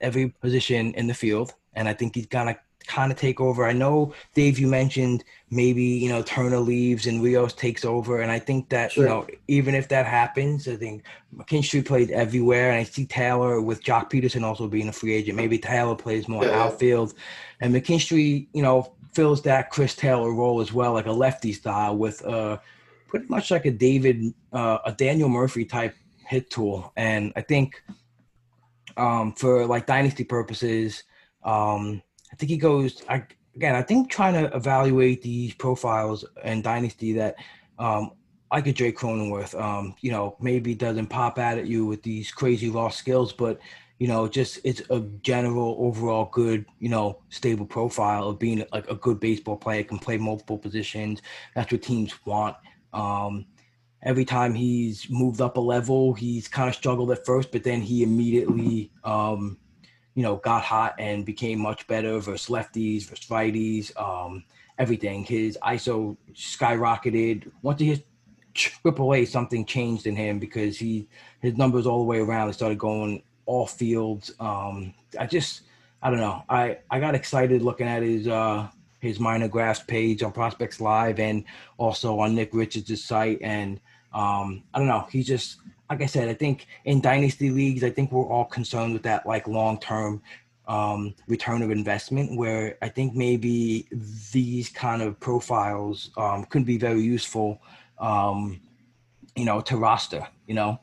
every position in the field and i think he's gonna kind of take over i know dave you mentioned maybe you know turner leaves and rios takes over and i think that Sure. you know even if that happens i think mckinstry played everywhere and i see taylor with Joc Pederson also being a free agent maybe taylor plays more Yeah. outfield and mckinstry you know fills that chris taylor role as well like a lefty style with uh pretty much like a David, uh, a Daniel Murphy type hit tool. And I think um, for like dynasty purposes, um, I think he goes. I, again, I think trying to evaluate these profiles and dynasty that um, like a Jay Cronenworth, um, you know, maybe doesn't pop out at you with these crazy raw skills, but you know, just it's a general overall good, you know, stable profile of being like a good baseball player, can play multiple positions. That's what teams want. Um, every time he's moved up a level, he's kind of struggled at first, but then he immediately, um, you know, got hot and became much better versus lefties, versus righties, um, everything. His ISO skyrocketed. Once he hit triple A, something changed in him because he his numbers all the way around. Started going all fields. Um, I just, I don't know. I I got excited looking at his uh his minor graphs page on Prospects Live and also on Nick Richards' site. And um, I don't know. He just, like I said, I think in dynasty leagues, I think we're all concerned with that like long term um, return of investment. Where I think maybe these kind of profiles um, could be very useful, um, you know, to roster. You know,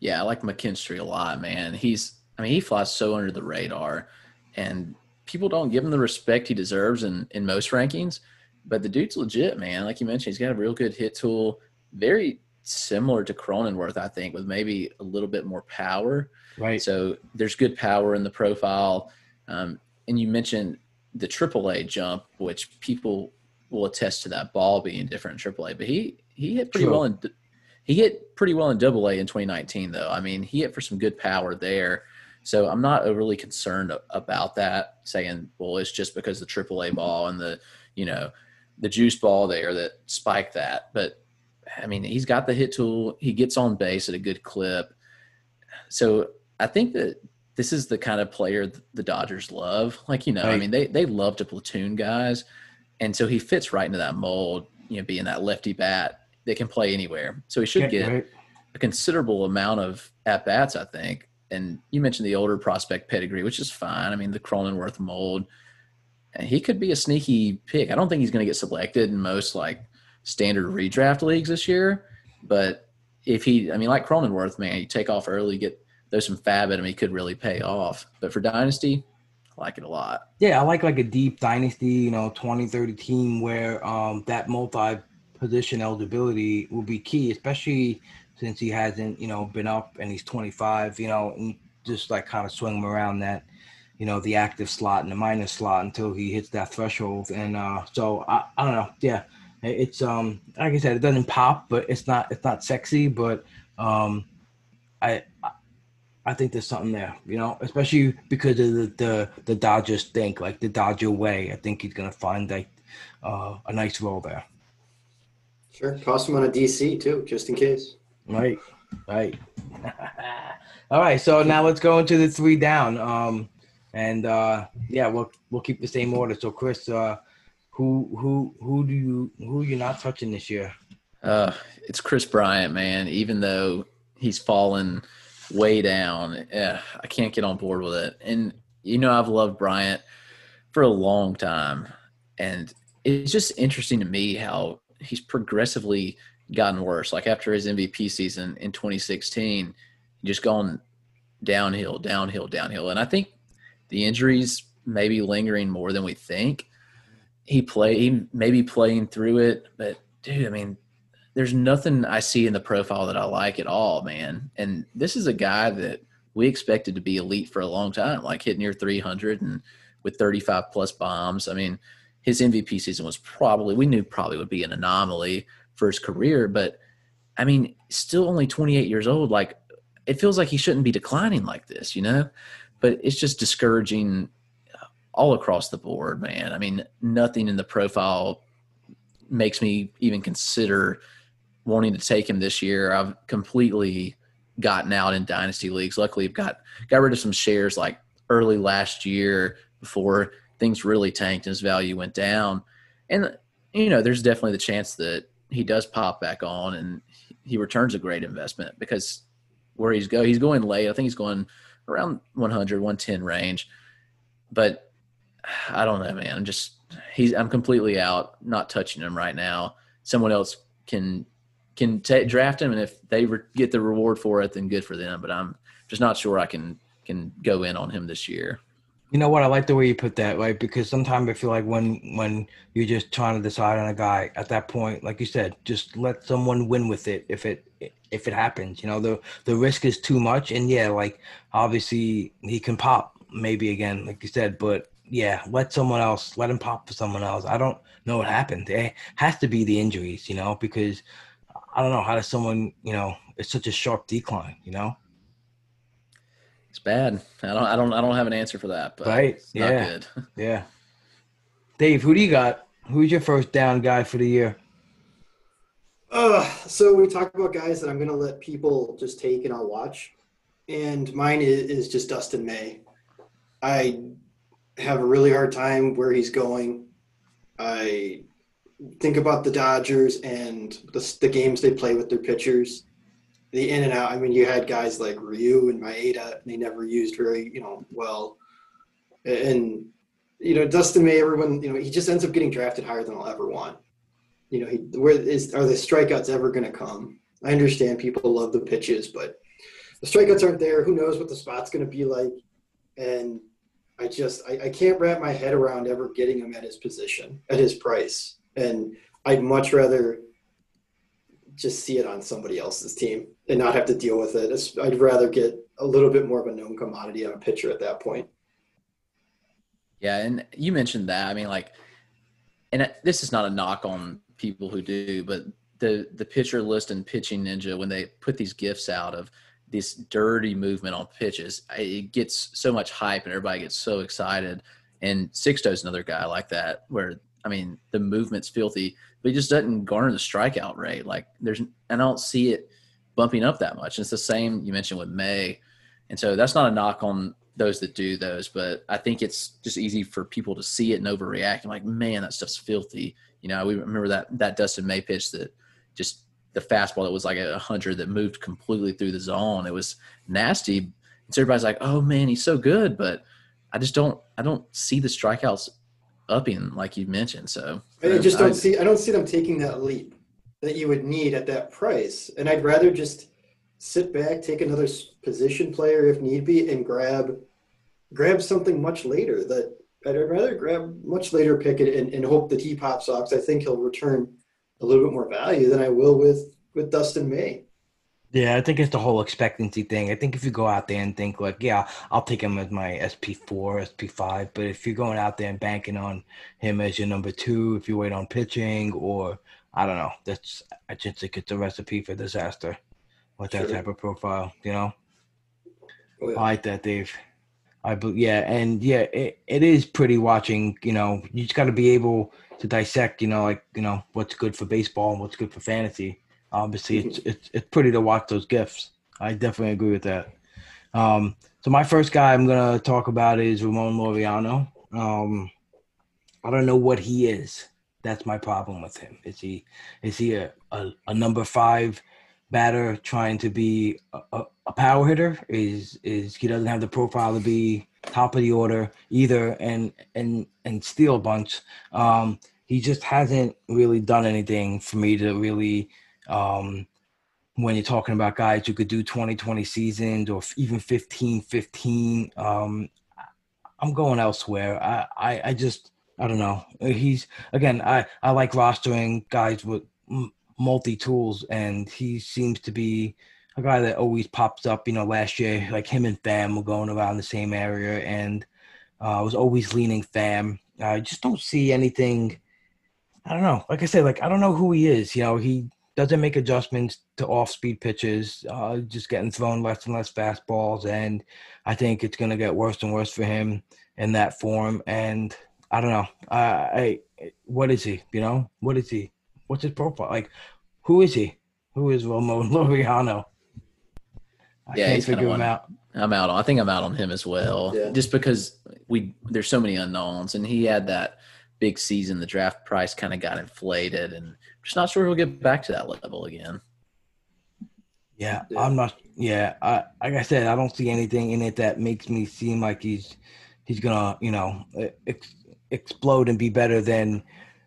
Yeah, I like McKinstry a lot, man. He's, I mean, he flies so under the radar, and people don't give him the respect he deserves in in most rankings. But the dude's legit, man. Like you mentioned, he's got a real good hit tool, very similar to Cronenworth, I think, with maybe a little bit more power. right? So there's good power in the profile. Um, and you mentioned the AAA jump, which people will attest to that ball being different in AAA. But he he hit pretty True. well in He hit pretty well in Double A in 2019, though. I mean, he hit for some good power there. So I'm not overly concerned about that. Saying, well, it's just because the Triple A ball and the, you know, the juice ball there that spiked that. But I mean, he's got the hit tool. He gets on base at a good clip. So I think that this is the kind of player the Dodgers love. Like, you know, right. I mean, they, they love to platoon guys. And so he fits right into that mold, you know, being that lefty bat that can play anywhere. So he should get right. a considerable amount of at bats, I think. And you mentioned the older prospect pedigree, which is fine. I mean, the Cronenworth mold. He could be a sneaky pick. I don't think he's going to get selected in most like standard redraft leagues this year. But if he, I mean, like Cronenworth, man, you take off early, get there's some FAAB at him, he could really pay off. But for Dynasty, I like it a lot. Yeah, I like like a deep Dynasty, you know, 20, 30 team where um, that multi position eligibility will be key, especially since he hasn't, you know, been up and he's 25, you know, and just like kind of swing him around that, you know, the active slot and the minus slot until he hits that threshold. And uh, so I, I don't know. Yeah. It's um like I said, it doesn't pop, but it's not it's not sexy, but um I I think there's something there, you know, especially because of the the, the Dodgers think, like the Dodger way. I think he's gonna find like uh, a nice role there. Sure, cost him on a DC too, just in case. Right, right. All right, so now let's go into the three down. Um, and uh, yeah, we'll we'll keep the same order. So, Chris, uh, who who who do you who you not touching this year? Uh, it's Kris Bryant, man. Even though he's fallen way down. Yeah, I can't get on board with it. And you know, I've loved Bryant for a long time, and it's just interesting to me how he's progressively gotten worse. Like after his MVP season in 2016, just gone downhill, downhill, downhill. And I think the injuries may be lingering more than we think. He play he may be playing through it, but dude, I mean, there's nothing I see in the profile that I like at all, man. And this is a guy that we expected to be elite for a long time, like hitting near 300 and with 35 plus bombs. I mean, his MVP season was probably we knew probably would be an anomaly for his career, but I mean, still only 28 years old. Like, it feels like he shouldn't be declining like this, you know. But it's just discouraging all across the board, man. I mean, nothing in the profile makes me even consider wanting to take him this year. I've completely gotten out in dynasty leagues. Luckily, I've got got rid of some shares like early last year before things really tanked and his value went down. And you know, there's definitely the chance that he does pop back on and he returns a great investment because where he's go, he's going late. I think he's going around 100, 110 range. But I don't know, man. I'm just he's I'm completely out, not touching him right now. Someone else can can t- draft him, and if they re- get the reward for it, then good for them. But I'm just not sure I can can go in on him this year. You know what? I like the way you put that, right? Because sometimes I feel like when when you're just trying to decide on a guy at that point, like you said, just let someone win with it if it if it happens. You know, the the risk is too much, and yeah, like obviously he can pop maybe again, like you said, but yeah, let someone else let him pop for someone else. I don't know what happened. It has to be the injuries, you know, because I don't know how does someone, you know, it's such a sharp decline, you know. It's bad. I don't. I don't. I don't have an answer for that. But right. yeah. yeah. Dave, who do you got? Who's your first down guy for the year? Uh, so we talk about guys that I'm going to let people just take and I'll watch, and mine is, is just Dustin May. I have a really hard time where he's going. I think about the Dodgers and the, the games they play with their pitchers, the in and out. I mean, you had guys like Ryu and Maeda, and they never used very, you know, well. And you know, Dustin May, everyone, you know, he just ends up getting drafted higher than I'll ever want. You know, he where is are the strikeouts ever going to come? I understand people love the pitches, but the strikeouts aren't there. Who knows what the spot's going to be like? And I just I, I can't wrap my head around ever getting him at his position at his price and I'd much rather just see it on somebody else's team and not have to deal with it. I'd rather get a little bit more of a known commodity on a pitcher at that point. Yeah, and you mentioned that. I mean, like, and this is not a knock on people who do, but the the pitcher list and pitching ninja when they put these GIFs out of this dirty movement on pitches, it gets so much hype and everybody gets so excited. And Sixto's another guy like that, where I mean the movement's filthy, but he just doesn't garner the strikeout rate. Like there's, and I don't see it bumping up that much. And it's the same you mentioned with May, and so that's not a knock on those that do those, but I think it's just easy for people to see it and overreact. I'm like, man, that stuff's filthy. You know, we remember that that Dustin May pitch that just the fastball that was like a hundred that moved completely through the zone. It was nasty. And so everybody's like, "Oh man, he's so good," but I just don't I don't see the strikeouts upping like you mentioned. So I just don't I, see I don't see them taking that leap that you would need at that price. And I'd rather just sit back, take another position player if need be, and grab grab something much later. That I'd rather grab much later pick it and, and hope that he pops off. I think he'll return a little bit more value than I will with with Dustin May. Yeah, I think it's the whole expectancy thing. I think if you go out there and think like, yeah, I'll take him as my SP four, SP five, but if you're going out there and banking on him as your number two, if you wait on pitching or I don't know, that's I just think it's a recipe for disaster with that sure. type of profile. You know, oh, yeah. I like that, Dave. I believe, yeah, and yeah, it, it is pretty watching. You know, you just got to be able to dissect. You know, like you know what's good for baseball and what's good for fantasy Obviously, it's it's it's pretty to watch those GIFs. I definitely agree with that. Um, so my first guy I'm gonna talk about is Ramon Laureano. Um, I don't know what he is. That's my problem with him. Is he is he a, a, a number five batter trying to be a, a, power hitter? Is is he doesn't have the profile to be top of the order either and and and steal a bunch. Um, he just hasn't really done anything for me to really um, when you're talking about guys who could do 20 20 seasons or even 15 15 um, i'm going elsewhere I, I i just i don't know he's again i i like rostering guys with multi tools and he seems to be a guy that always pops up you know last year like him and Pham were going around the same area and uh, i was always leaning Pham. i just don't see anything i don't know like i said like i don't know who he is you know he doesn't make adjustments to off-speed pitches, uh, just getting thrown less and less fastballs, and I think it's going to get worse and worse for him in that form. And I don't know, I, what is he? You know, what is he? What's his profile? Like, who is he? Who is Ramon Laureano? I yeah, can't figure him out. I'm out. On, I think I'm out on him as well, yeah. just because we there's so many unknowns, and he had that big season. The draft price kind of got inflated, and I'm just not sure he'll get back to that level again. Yeah, I'm not. Yeah, I, like I said, I don't see anything in it that makes me seem like he's he's gonna, you know, ex- explode and be better than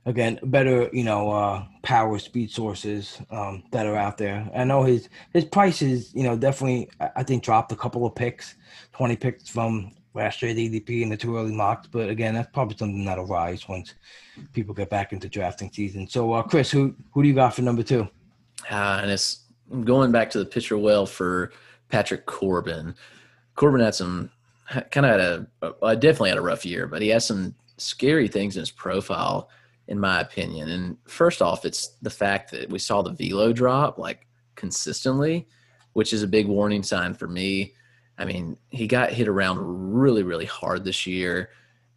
again better, you know, uh, power speed sources um, that are out there. I know his his prices, you know, definitely I think dropped a couple of picks, twenty picks from last year the ADP and the too early mocks. But again, that's probably something that'll rise once people get back into drafting season. So, uh, Chris, who who do you got for number two? Uh, and it's going back to the pitcher well for Patrick Corbin. Corbin had some kind of had a uh, definitely had a rough year, but he has some scary things in his profile, in my opinion. And first off, it's the fact that we saw the velo drop like consistently, which is a big warning sign for me. I mean, he got hit around really, really hard this year.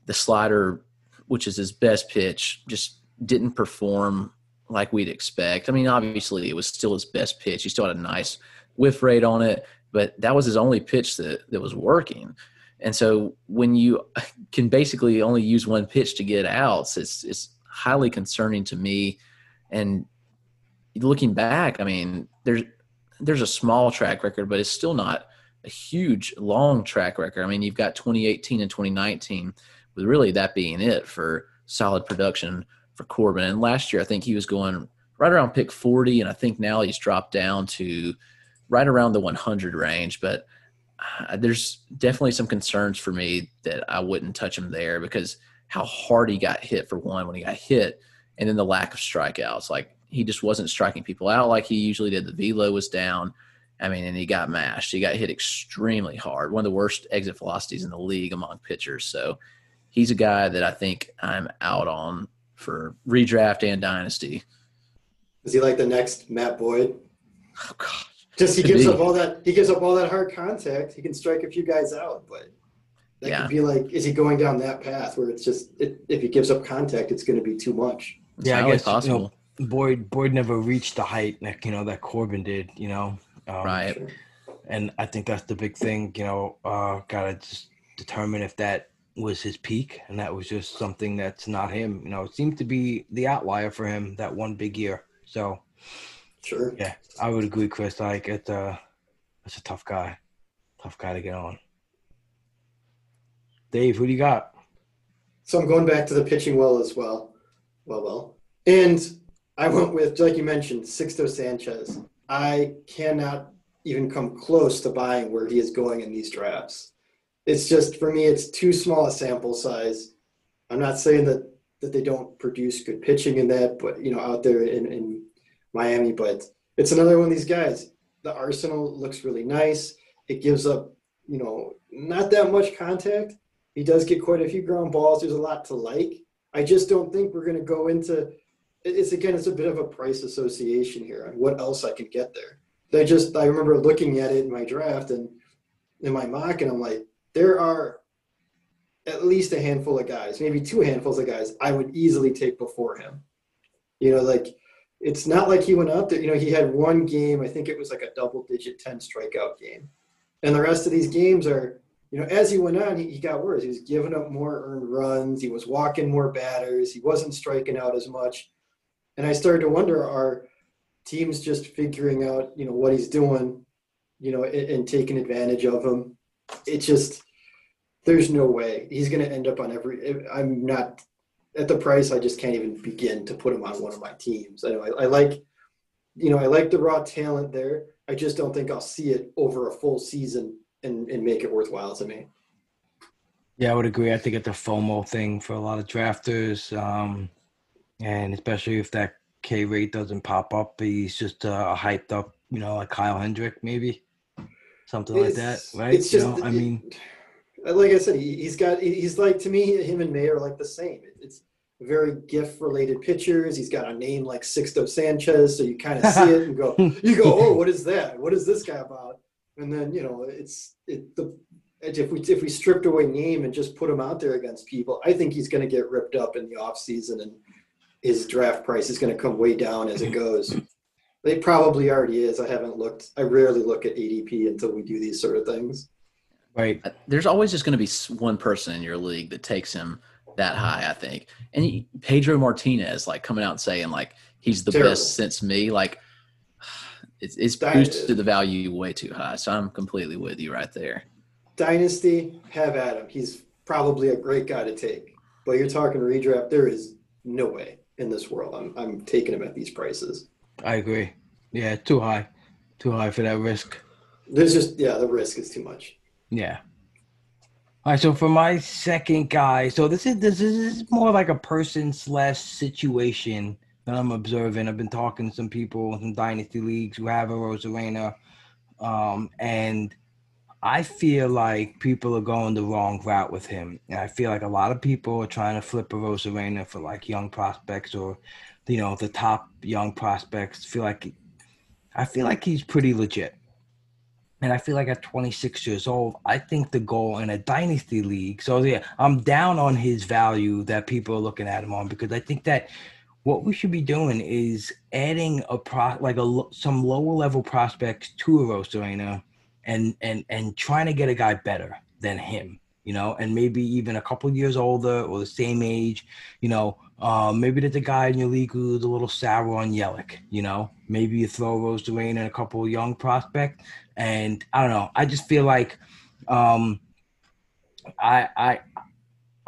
The slider, which is his best pitch, just didn't perform like we'd expect. I mean, obviously, it was still his best pitch. He still had a nice whiff rate on it, but that was his only pitch that, that was working. And so when you can basically only use one pitch to get outs, it's, it's highly concerning to me. And looking back, I mean, there's there's a small track record, but it's still not – a huge long track record. I mean, you've got 2018 and 2019, with really that being it for solid production for Corbin. And last year, I think he was going right around pick 40, and I think now he's dropped down to right around the 100 range. But uh, there's definitely some concerns for me that I wouldn't touch him there because how hard he got hit for one when he got hit, and then the lack of strikeouts. Like he just wasn't striking people out like he usually did. The velo was down. I mean, and he got mashed. He got hit extremely hard. One of the worst exit velocities in the league among pitchers. So he's a guy that I think I'm out on for redraft and dynasty. Is he like the next Matt Boyd? Oh gosh. Just he gives up all that he gives up all that hard contact. He can strike a few guys out, but that Yeah. could be like, is he going down that path where it's just it, if he gives up contact, it's going to be too much? It's Yeah, I highly guess, you know. Boyd Boyd never reached the height that you know that Corbin did. You know, um, right. Sure. And I think that's the big thing. You know, uh, gotta just determine if that was his peak, and that was just something that's not him. You know, it seemed to be the outlier for him that one big year. So Sure. yeah, I would agree, Chris. Like it's a it's a tough guy, tough guy to get on. Dave, who do you got? So I'm going back to the pitching well as well. Well, well. And I went with, like you mentioned, Sixto Sanchez. I cannot even come close to buying where he is going in these drafts. It's just, for me, it's too small a sample size. I'm not saying that, that they don't produce good pitching in that, but, you know, out there in, in Miami, but it's another one of these guys. The arsenal looks really nice. It gives up, you know, not that much contact. He does get quite a few ground balls. There's a lot to like. I just don't think we're going to go into. It's again, it's a bit of a price association here on what else I can get there. I just I remember looking at it in my draft and in my mock, and I'm like, there are at least a handful of guys, maybe two handfuls of guys, I would easily take before him. You know, like it's not like he went out there. You know, he had one game. I think it was like a double-digit ten strikeout game, and the rest of these games are you know, as he went on, he, he got worse. He was giving up more earned runs. He was walking more batters. He wasn't striking out as much. And I started to wonder, are teams just figuring out, you know, what he's doing, you know, and, and taking advantage of him? It just, there's no way he's going to end up on every. I'm not at the price. I just can't even begin to put him on one of my teams. I I, I like, you know, I like the raw talent there. I just don't think I'll see it over a full season and, and make it worthwhile to me. Yeah, I would agree. I think it's a FOMO thing for a lot of drafters, um, and especially if that K rate doesn't pop up, he's just uh, a hyped up, you know, like Kyle Hendrick, maybe something like that, right? It's You know, I mean, like I said, he, he's got, he's like to me, him and May are like the same. It's very gift related pitchers. He's got a name like Sixto Sanchez, so you kind of see it and go, you go, oh, what is that? What is this guy about? And then you know, it's it the if we if we stripped away name and just put him out there against people, I think he's going to get ripped up in the off season and his draft price is going to come way down as it goes. It probably already is. I haven't looked. I rarely look at ADP until we do these sort of things. right? Uh, There's always just going to be one person in your league that takes him that high, I think. And he- Pedro Martinez, like coming out and saying like he's the Terrible. best since me, like it's it's That- boosted the value way too high. So I'm completely with you right there. Dynasty, have at him. He's probably a great guy to take. But you're talking redraft. There is no way in this world I'm I'm taking him at these prices. I agree. Yeah, too high, too high for that risk. There's just yeah, the risk is too much. Yeah. All right, so for my second guy, so this is this is more like a person slash situation that I'm observing. I've been talking to some people in dynasty leagues who have Arozarena, um, and I feel like people are going the wrong route with him. And I feel like a lot of people are trying to flip Arozarena for like young prospects or, you know, the top young prospects. Feel like I feel like he's pretty legit. And I feel like at 26 years old, I think the goal in a dynasty league. So yeah, I'm down on his value that people are looking at him on because I think that what we should be doing is adding a pro like a some lower level prospects to Arozarena and and and trying to get a guy better than him, you know, and maybe even a couple years older or the same age, you know. Um, maybe there's a guy in your league who's a little sour on Yelich, you know. Maybe you throw Rose Rosarena and a couple young prospects and I don't know. I just feel like um, I I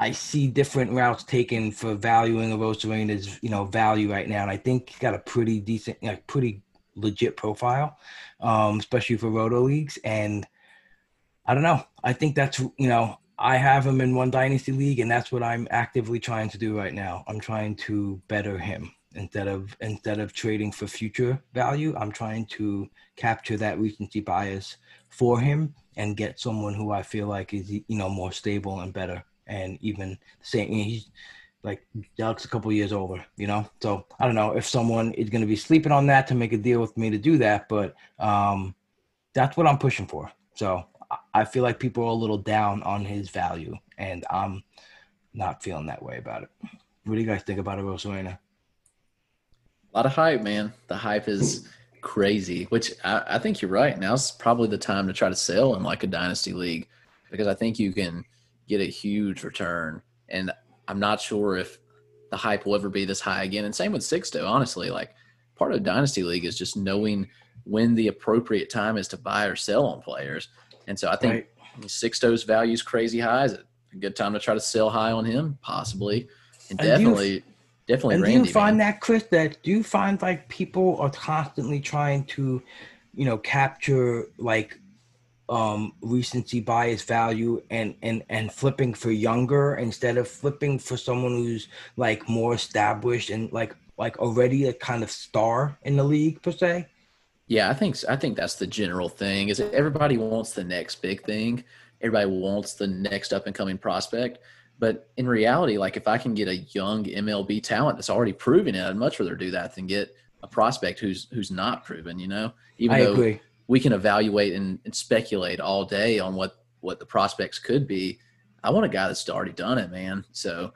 I see different routes taken for valuing Arozarena's you know value right now, and I think he's got a pretty decent, like pretty legit profile, um, especially for roto leagues. And I don't know. I think that's you know I have him in one dynasty league, and that's what I'm actively trying to do right now. I'm trying to better him instead of instead of trading for future value. I'm trying to capture that recency bias for him and get someone who I feel like is you know more stable and better and even saying he's like Alex a couple years older, you know. So I don't know if someone is going to be sleeping on that to make a deal with me to do that, but um, that's what I'm pushing for. So I feel like people are a little down on his value, and I'm not feeling that way about it. What do you guys think about it, Rosalina? A lot of hype, man. The hype is crazy, which I, I think you're right. Now's probably the time to try to sell in like a dynasty league because I think you can get a huge return. And I'm not sure if the hype will ever be this high again. And same with Sixto, honestly. Like part of Dynasty League is just knowing when the appropriate time is to buy or sell on players. And so I think right. Sixto's value is crazy high. Is it a good time to try to sell high on him? Possibly. And, and definitely you, definitely and Randy, do you find man. that Chris that do you find like people are constantly trying to, you know, capture like um, recency bias value and and and flipping for younger instead of flipping for someone who's like more established and like like already a kind of star in the league per se? Yeah i think i think that's the general thing is everybody wants the next big thing. Everybody wants the next up and coming prospect. But in reality like if i can get a young mlb talent that's already proven it i'd much rather do that than get a prospect who's who's not proven you know? Even I though agree we can evaluate and, and speculate all day on what what the prospects could be. I want a guy that's already done it, man. So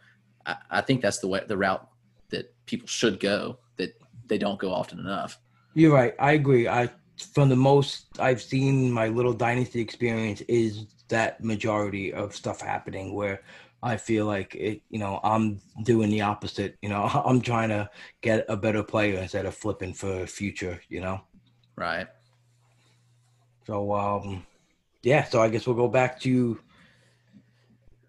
I, I think that's the way the route that people should go that they don't go often enough. You're right. I agree. I from the most I've seen my little dynasty experience is that majority of stuff happening where I feel like it, you know, I'm doing the opposite. You know, I'm trying to get a better player instead of flipping for a future, you know? Right. So um, yeah. So I guess we'll go back to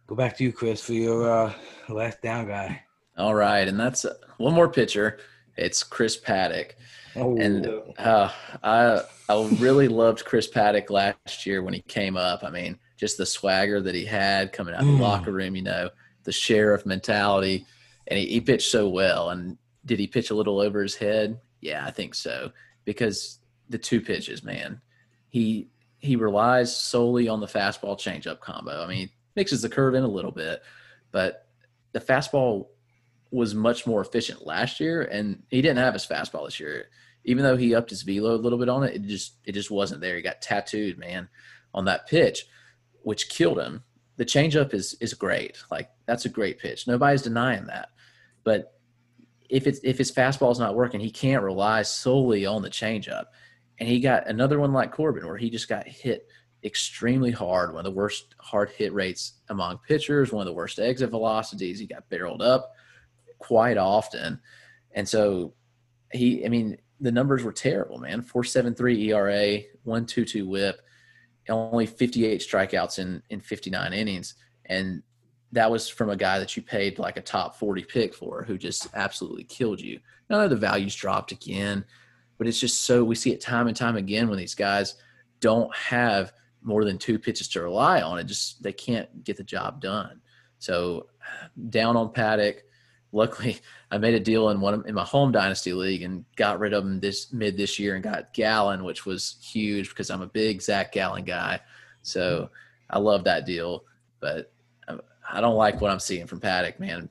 go back to you, Chris, for your uh, last down guy. All right, and that's uh, one more pitcher. It's Chris Paddack, Oh. And uh, I I really loved Chris Paddack last year when he came up. I mean, just the swagger that he had coming out of the mm. locker room, you know, the sheriff mentality, and he, he pitched so well. And did he pitch a little over his head? Yeah, I think so because the two pitches, man, he he relies solely on the fastball changeup combo. I mean, mixes the curve in a little bit, but the fastball was much more efficient last year, and he didn't have his fastball this year. Even though he upped his velo a little bit on it, it just it just wasn't there. He got tattooed, man, on that pitch, which killed him. The changeup is is great. Like that's a great pitch. Nobody's denying that. But if it's if his fastball is not working, he can't rely solely on the changeup and he got another one like Corbin, where he just got hit extremely hard, one of the worst hard hit rates among pitchers, one of the worst exit velocities. He got barreled up quite often. And so he, I mean, the numbers were terrible, man. 473 ERA, 122 WHIP, only 58 strikeouts in, in 59 innings. And that was from a guy that you paid like a top 40 pick for who just absolutely killed you. Now the values dropped again but it's just so we see it time and time again when these guys don't have more than two pitches to rely on. It just they can't get the job done. So down on Paddack. Luckily, I made a deal in one in my home dynasty league and got rid of him this mid this year and got Gallen, which was huge because I'm a big Zac Gallen guy. So I love that deal, but I don't like what I'm seeing from Paddack, man.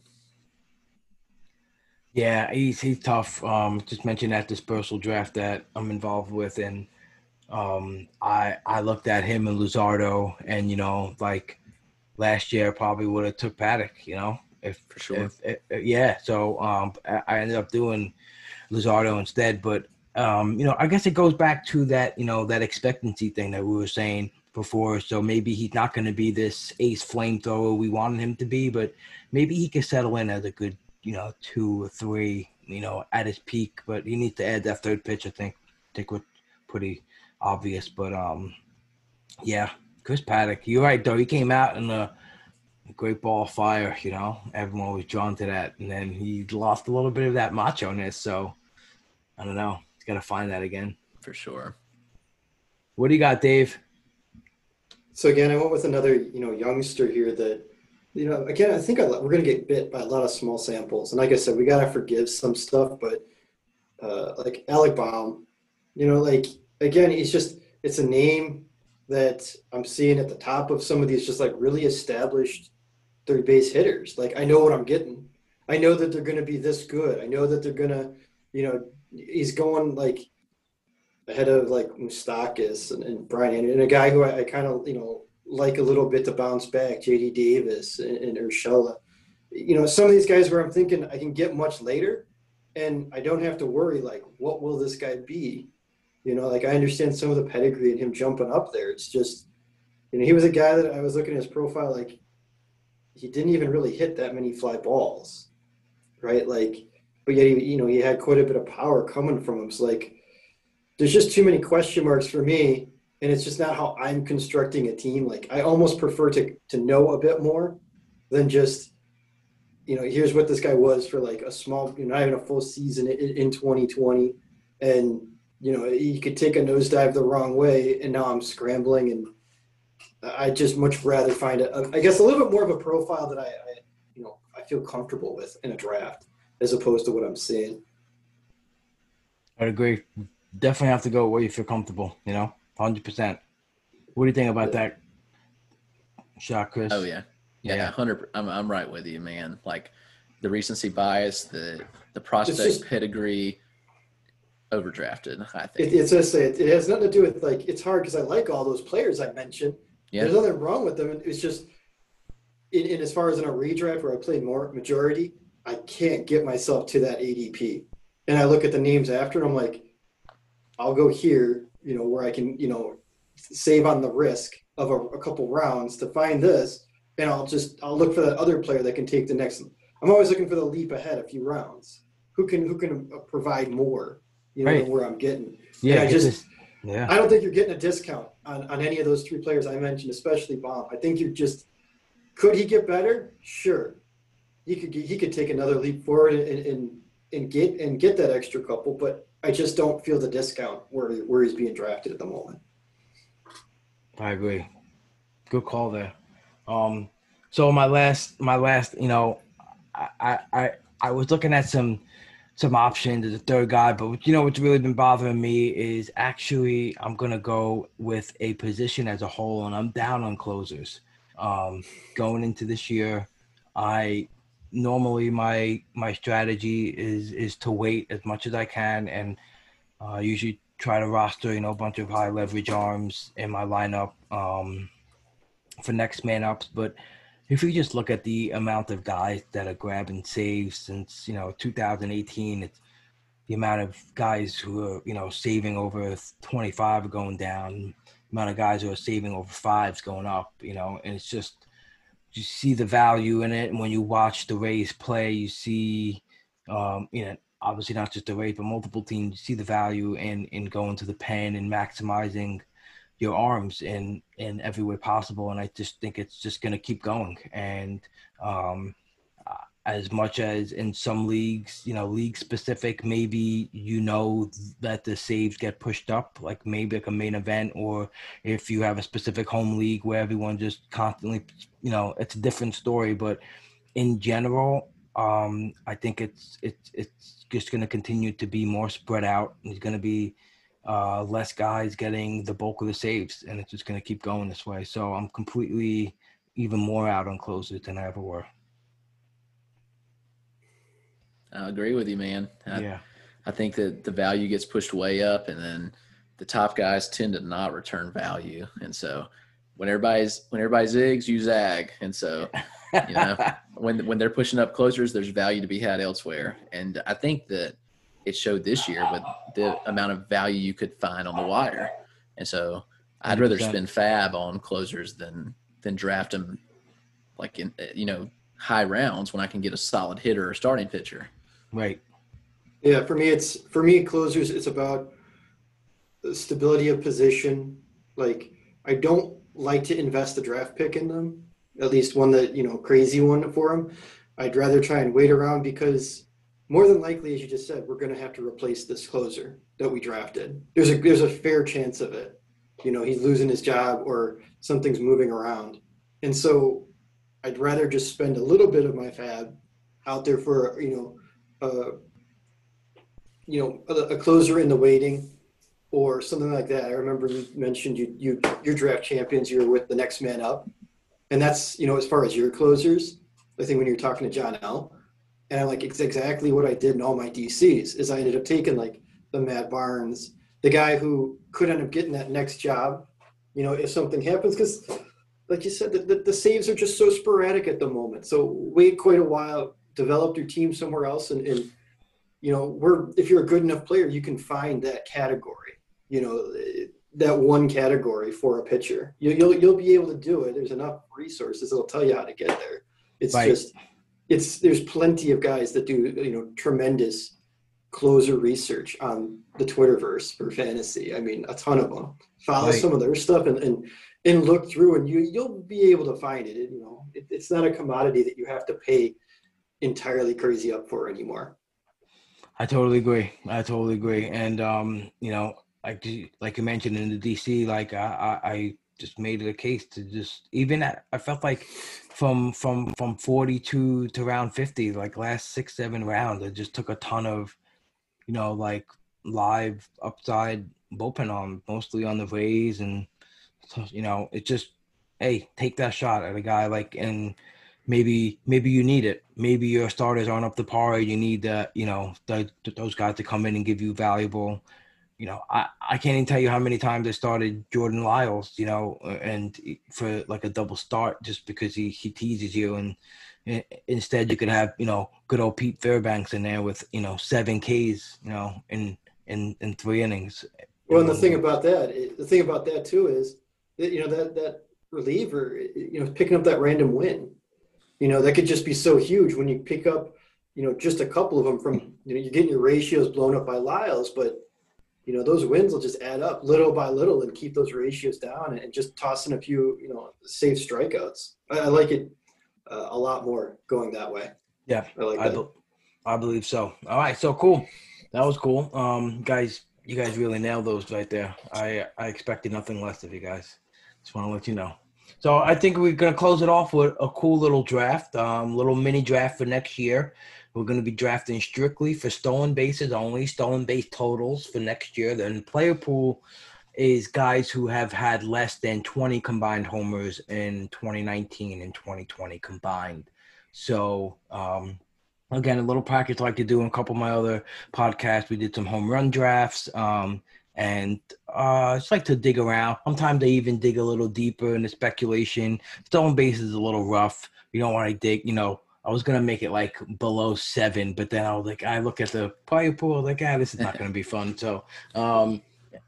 Yeah, he's he's tough. Um, just mentioned that dispersal draft that I'm involved with, and um, I I looked at him and Luzardo, and you know, like last year, probably would have took Paddack. You know, if for sure. If, if, yeah, so um, I ended up doing Luzardo instead, but um, you know, I guess it goes back to that you know that expectancy thing that we were saying before. So maybe he's not going to be this ace flamethrower we wanted him to be, but maybe he can settle in as a good you know, two or three, you know, at his peak. But he needs to add that third pitch. I think. I think was pretty obvious. But um, yeah, Chris Paddack, You're right though. He came out in a great ball of fire. You know, everyone was drawn to that, and then he lost a little bit of that macho ness. So I don't know. He's got to find that again for sure. What do you got, Dave? So again, I went with another, you know, youngster here that you know, again, I think we're going to get bit by a lot of small samples. And like I said, we got to forgive some stuff, but uh, like Alec Bohm, you know, like, again, it's just, it's a name that I'm seeing at the top of some of these just like really established third base hitters. Like, I know what I'm getting. I know that they're going to be this good. I know that they're going to, you know, he's going like ahead of like Moustakas and, and Brian and a guy who I, I kind of, you know, like a little bit to bounce back, JD Davis and, and Urshela. You know, some of these guys where I'm thinking I can get much later and I don't have to worry like, what will this guy be? You know, like I understand some of the pedigree and him jumping up there. It's just, you know, he was a guy that I was looking at his profile, like he didn't even really hit that many fly balls, right? Like, but yet he, you know, he had quite a bit of power coming from him. So like, there's just too many question marks for me, and it's just not how I'm constructing a team. Like, I almost prefer to to know a bit more than just, you know, here's what this guy was for like a small, you know, not even a full season in, in 2020, and you know, he could take a nosedive the wrong way, and now I'm scrambling and I just much rather find a, I guess a little bit more of a profile that I, I, you know, I feel comfortable with in a draft as opposed to what I'm seeing. I agree. Definitely have to go where you feel comfortable. You know, hundred percent. What do you think about that shot, Chris? Oh yeah, yeah, hundred. I'm I'm right with you, man. Like the recency bias, the the prospect just, pedigree, overdrafted. I think it, it's just it, it has nothing to do with like it's hard because I like all those players I mentioned yeah. There's nothing wrong with them. It's just, in, in as far as in a redraft where I played more majority, I can't get myself to that ADP. And I look at the names after, and I'm like, I'll go here, you know, where I can, you know, save on the risk of a, a couple rounds to find this, and I'll just I'll look for that other player that can take the next. I'm always looking for the leap ahead a few rounds. Who can who can uh, provide more, you know, right. where I'm getting. Yeah, and I just. Yeah. I don't think you're getting a discount on, on any of those three players I mentioned, especially Bohm. I think you're just could he get better? Sure. He could he could take another leap forward and, and and get and get that extra couple, but I just don't feel the discount where where he's being drafted at the moment. I agree. Good call there. Um, so my last my last, you know, I I I was looking at some some options as a third guy. But you know what's really been bothering me is actually I'm gonna go with a position as a whole, and I'm down on closers. Um, going into this year, I normally my my strategy is is to wait as much as I can, and uh, usually try to roster you know a bunch of high leverage arms in my lineup um, for next man ups, but if you just look at the amount of guys that are grabbing saves since you know 2018 it's the amount of guys who are you know saving over 25 going down. Amount of guys who are saving over fives going up you know and it's just you see the value in it and when you watch the rays play you see um you know obviously not just the rays but multiple teams you see the value in in going to the pen and maximizing your arms in in every way possible. And i just think it's just going to keep going. And um as much as in some leagues you know league specific maybe you know that the saves get pushed up like maybe like a main event or if you have a specific home league where everyone just constantly you know it's a different story but in general um i think it's it's it's just going to continue to be more spread out and it's going to be uh, less guys getting the bulk of the saves, and it's just going to keep going this way. So I'm completely even more out on closers than I ever were. I agree with you, man. I, yeah. I think that the value gets pushed way up, and then the top guys tend to not return value. And so when everybody's when everybody zigs, you zag. And so you know when when they're pushing up closers, there's value to be had elsewhere. And I think that it showed this year with the amount of value you could find on the wire. And so I'd rather spend FAAB on closers than than draft them like in you know high rounds when I can get a solid hitter or starting pitcher. Right. Yeah, for me it's for me closers it's about stability of position. Like I don't like to invest a draft pick in them, at least one that, you know, crazy one for them. I'd rather try and wait around because more than likely, as you just said, we're going to have to replace this closer that we drafted. There's a there's a fair chance of it. You know, he's losing his job or something's moving around, and so I'd rather just spend a little bit of my FAAB out there for you know, uh, you know, a, a closer in the waiting or something like that. I remember you mentioned you you your draft champions. You're with the next man up, and that's you know as far as your closers. I think when you're talking to John L And I'm like, it's exactly what I did in all my DCs. Is I ended up taking like the Matt Barnes, the guy who could end up getting that next job. You know, if something happens, because like you said, the, the, the saves are just so sporadic at the moment. So wait quite a while, develop your team somewhere else, and, and you know, we're if you're a good enough player, you can find that category. You know, that one category for a pitcher. You, will you'll be able to do it. There's enough resources that'll tell you how to get there. It's right. just it's there's plenty of guys that do you know tremendous closer research on the Twitterverse for fantasy. I mean, a ton of them. Follow right. some of their stuff and, and and look through, and you you'll be able to find it. you know, it, it's not a commodity that you have to pay entirely crazy up for anymore. I totally agree. I totally agree. And um, you know, like like you mentioned in the DC, like I, I just made it a case to just even at I felt like from from from 42 to round 50, like last six seven rounds, I just took a ton of, you know, like live upside bullpen on mostly on the Rays and you know it just hey take that shot at a guy like and maybe maybe you need it. Maybe your starters aren't up to par. You need that you know the, those guys to come in and give you valuable you know, I, I can't even tell you how many times I started Jordan Lyles, you know, and for like a double start just because he, he teases you. And instead, you could have, you know, good old Pete Fairbanks in there with, you know, seven Ks, you know, in, in, in three innings. Well, and the thing about that, the thing about that too is, that, you know, that, that reliever, you know, picking up that random win, you know, that could just be so huge when you pick up, you know, just a couple of them from, you know, you're getting your ratios blown up by Lyles, but you know those wins will just add up little by little and keep those ratios down and just toss in a few you know safe strikeouts. I, I like it uh, a lot more going that way. Yeah i like I, be- I believe so. All right so cool. That was cool. Um guys you guys really nailed those right there. I i expected nothing less of you guys. Just want to let you know so i think we're going to close it off with a cool little draft um little mini draft for next year we're going to be drafting strictly for stolen bases only, stolen base totals for next year. Then player pool is guys who have had less than 20 combined homers in 2019 and 2020 combined. So, um, again, a little package like to do in a couple of my other podcasts. We did some home run drafts. Um, and uh, it's like to dig around. Sometimes they even dig a little deeper in the speculation. Stolen base is a little rough. You don't want to dig, you know, I was gonna make it like below seven, but then I was like, I look at the player pool, like, ah, this is not gonna be fun. So, um,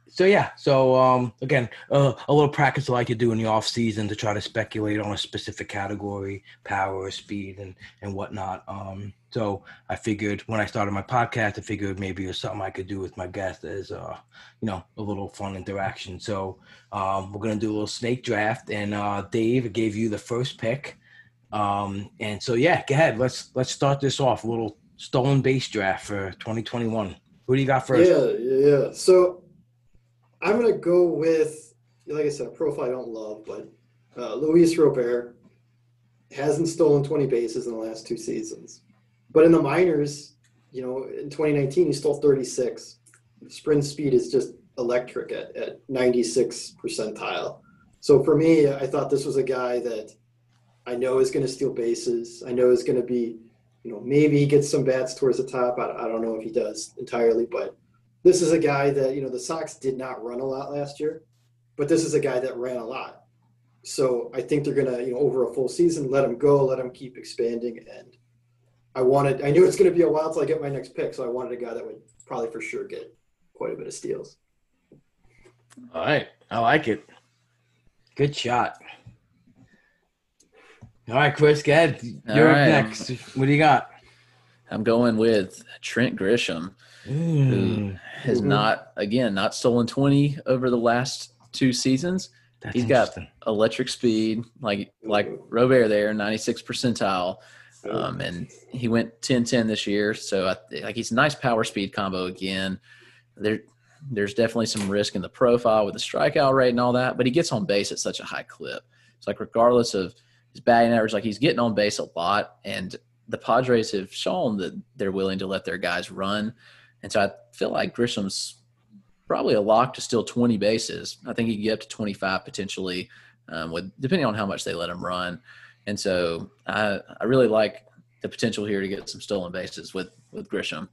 so yeah. So um, again, uh, a little practice I like to do in the off season to try to speculate on a specific category, power, speed, and and whatnot. Um, so I figured when I started my podcast, I figured maybe it was something I could do with my guest as uh, you know, a little fun interaction. So um, we're gonna do a little snake draft, and uh, Dave gave you the first pick. Um, and so yeah, go ahead. Let's let's start this off. A little stolen base draft for 2021. Who do you got first? Yeah, yeah. So I'm gonna go with, like I said, a profile I don't love, but uh, Luis Robert hasn't stolen 20 bases in the last two seasons, but in the minors, you know, in 2019 he stole 36. Sprint speed is just electric at, at 96 percentile. So for me, I thought this was a guy that I know is going to steal bases. I know is going to be, you know, maybe he gets some bats towards the top. I, I don't know if he does entirely, but this is a guy that, you know, the Sox did not run a lot last year, but this is a guy that ran a lot. So I think they're going to, you know, over a full season, let him go, let him keep expanding. And I wanted, I knew it's going to be a while till I get my next pick. So I wanted a guy that would probably for sure get quite a bit of steals. All right. I like it. Good shot. All right, Chris, go ahead. You're up next. What do you got? I'm going with Trent Grisham, mm. who has mm-hmm. not, again, not stolen 20 over the last two seasons. That's He's got electric speed, like like Robert there, 96 percentile. Um, and he went 10-10 this year, so I, like he's a nice power speed combo again. There, there's definitely some risk in the profile with the strikeout rate and all that, but he gets on base at such a high clip. It's like regardless of – his batting average, like he's getting on base a lot, and the Padres have shown that they're willing to let their guys run, and so I feel like Grisham's probably a lock to still 20 bases. I think he can get up to 25 potentially, um, with depending on how much they let him run. And so I I really like the potential here to get some stolen bases with with Grisham.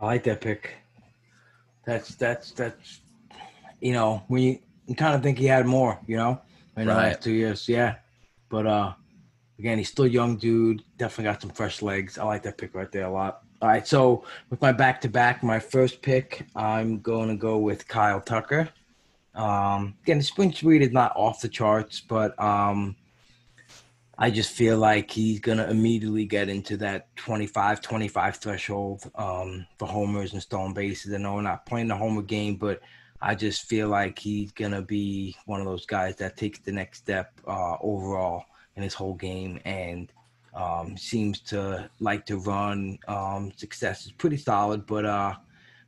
I like that pick. That's that's that's you know when you, you kind of think he had more, you know, in the last two years, yeah. But uh, again, he's still a young dude. Definitely got some fresh legs. I like that pick right there a lot. All right, so with my back to back, my first pick, I'm going to go with Kyle Tucker. Um, again, the sprint speed is not off the charts, but um, I just feel like he's going to immediately get into that 25 25 threshold um, for homers and stolen bases. I know we're not playing the homer game, but I just feel like he's going to be one of those guys that takes the next step uh, overall in his whole game and um, seems to like to run. Um, success is pretty solid, but uh,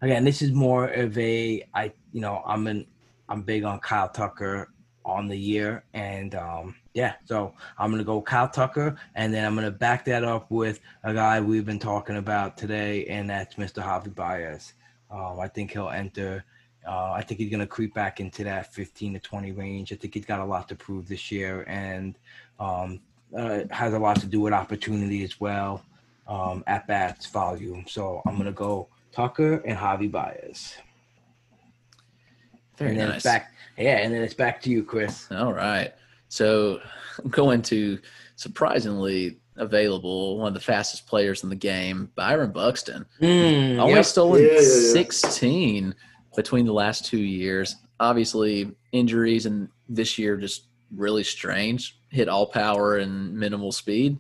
again, this is more of a I you know I'm an I'm big on Kyle Tucker on the year, and um, yeah, so I'm gonna go Kyle Tucker, and then I'm gonna back that up with a guy we've been talking about today, and that's Mr. Javi Baez. Um, I think he'll enter. Uh, I think he's gonna creep back into that 15 to 20 range. I think he's got a lot to prove this year, and um, uh, has a lot to do with opportunity as well, um, at bats, volume. So I'm gonna go Tucker and Javi Baez. Very and then nice. it's back, yeah, and then it's back to you, Chris. All right. So I'm going to surprisingly available, one of the fastest players in the game, Byron Buxton. Mm, Only yep. stolen Yeah, yeah, yeah. 16 between the last two years. Obviously, injuries and this year just really strange. Hit all power and minimal speed.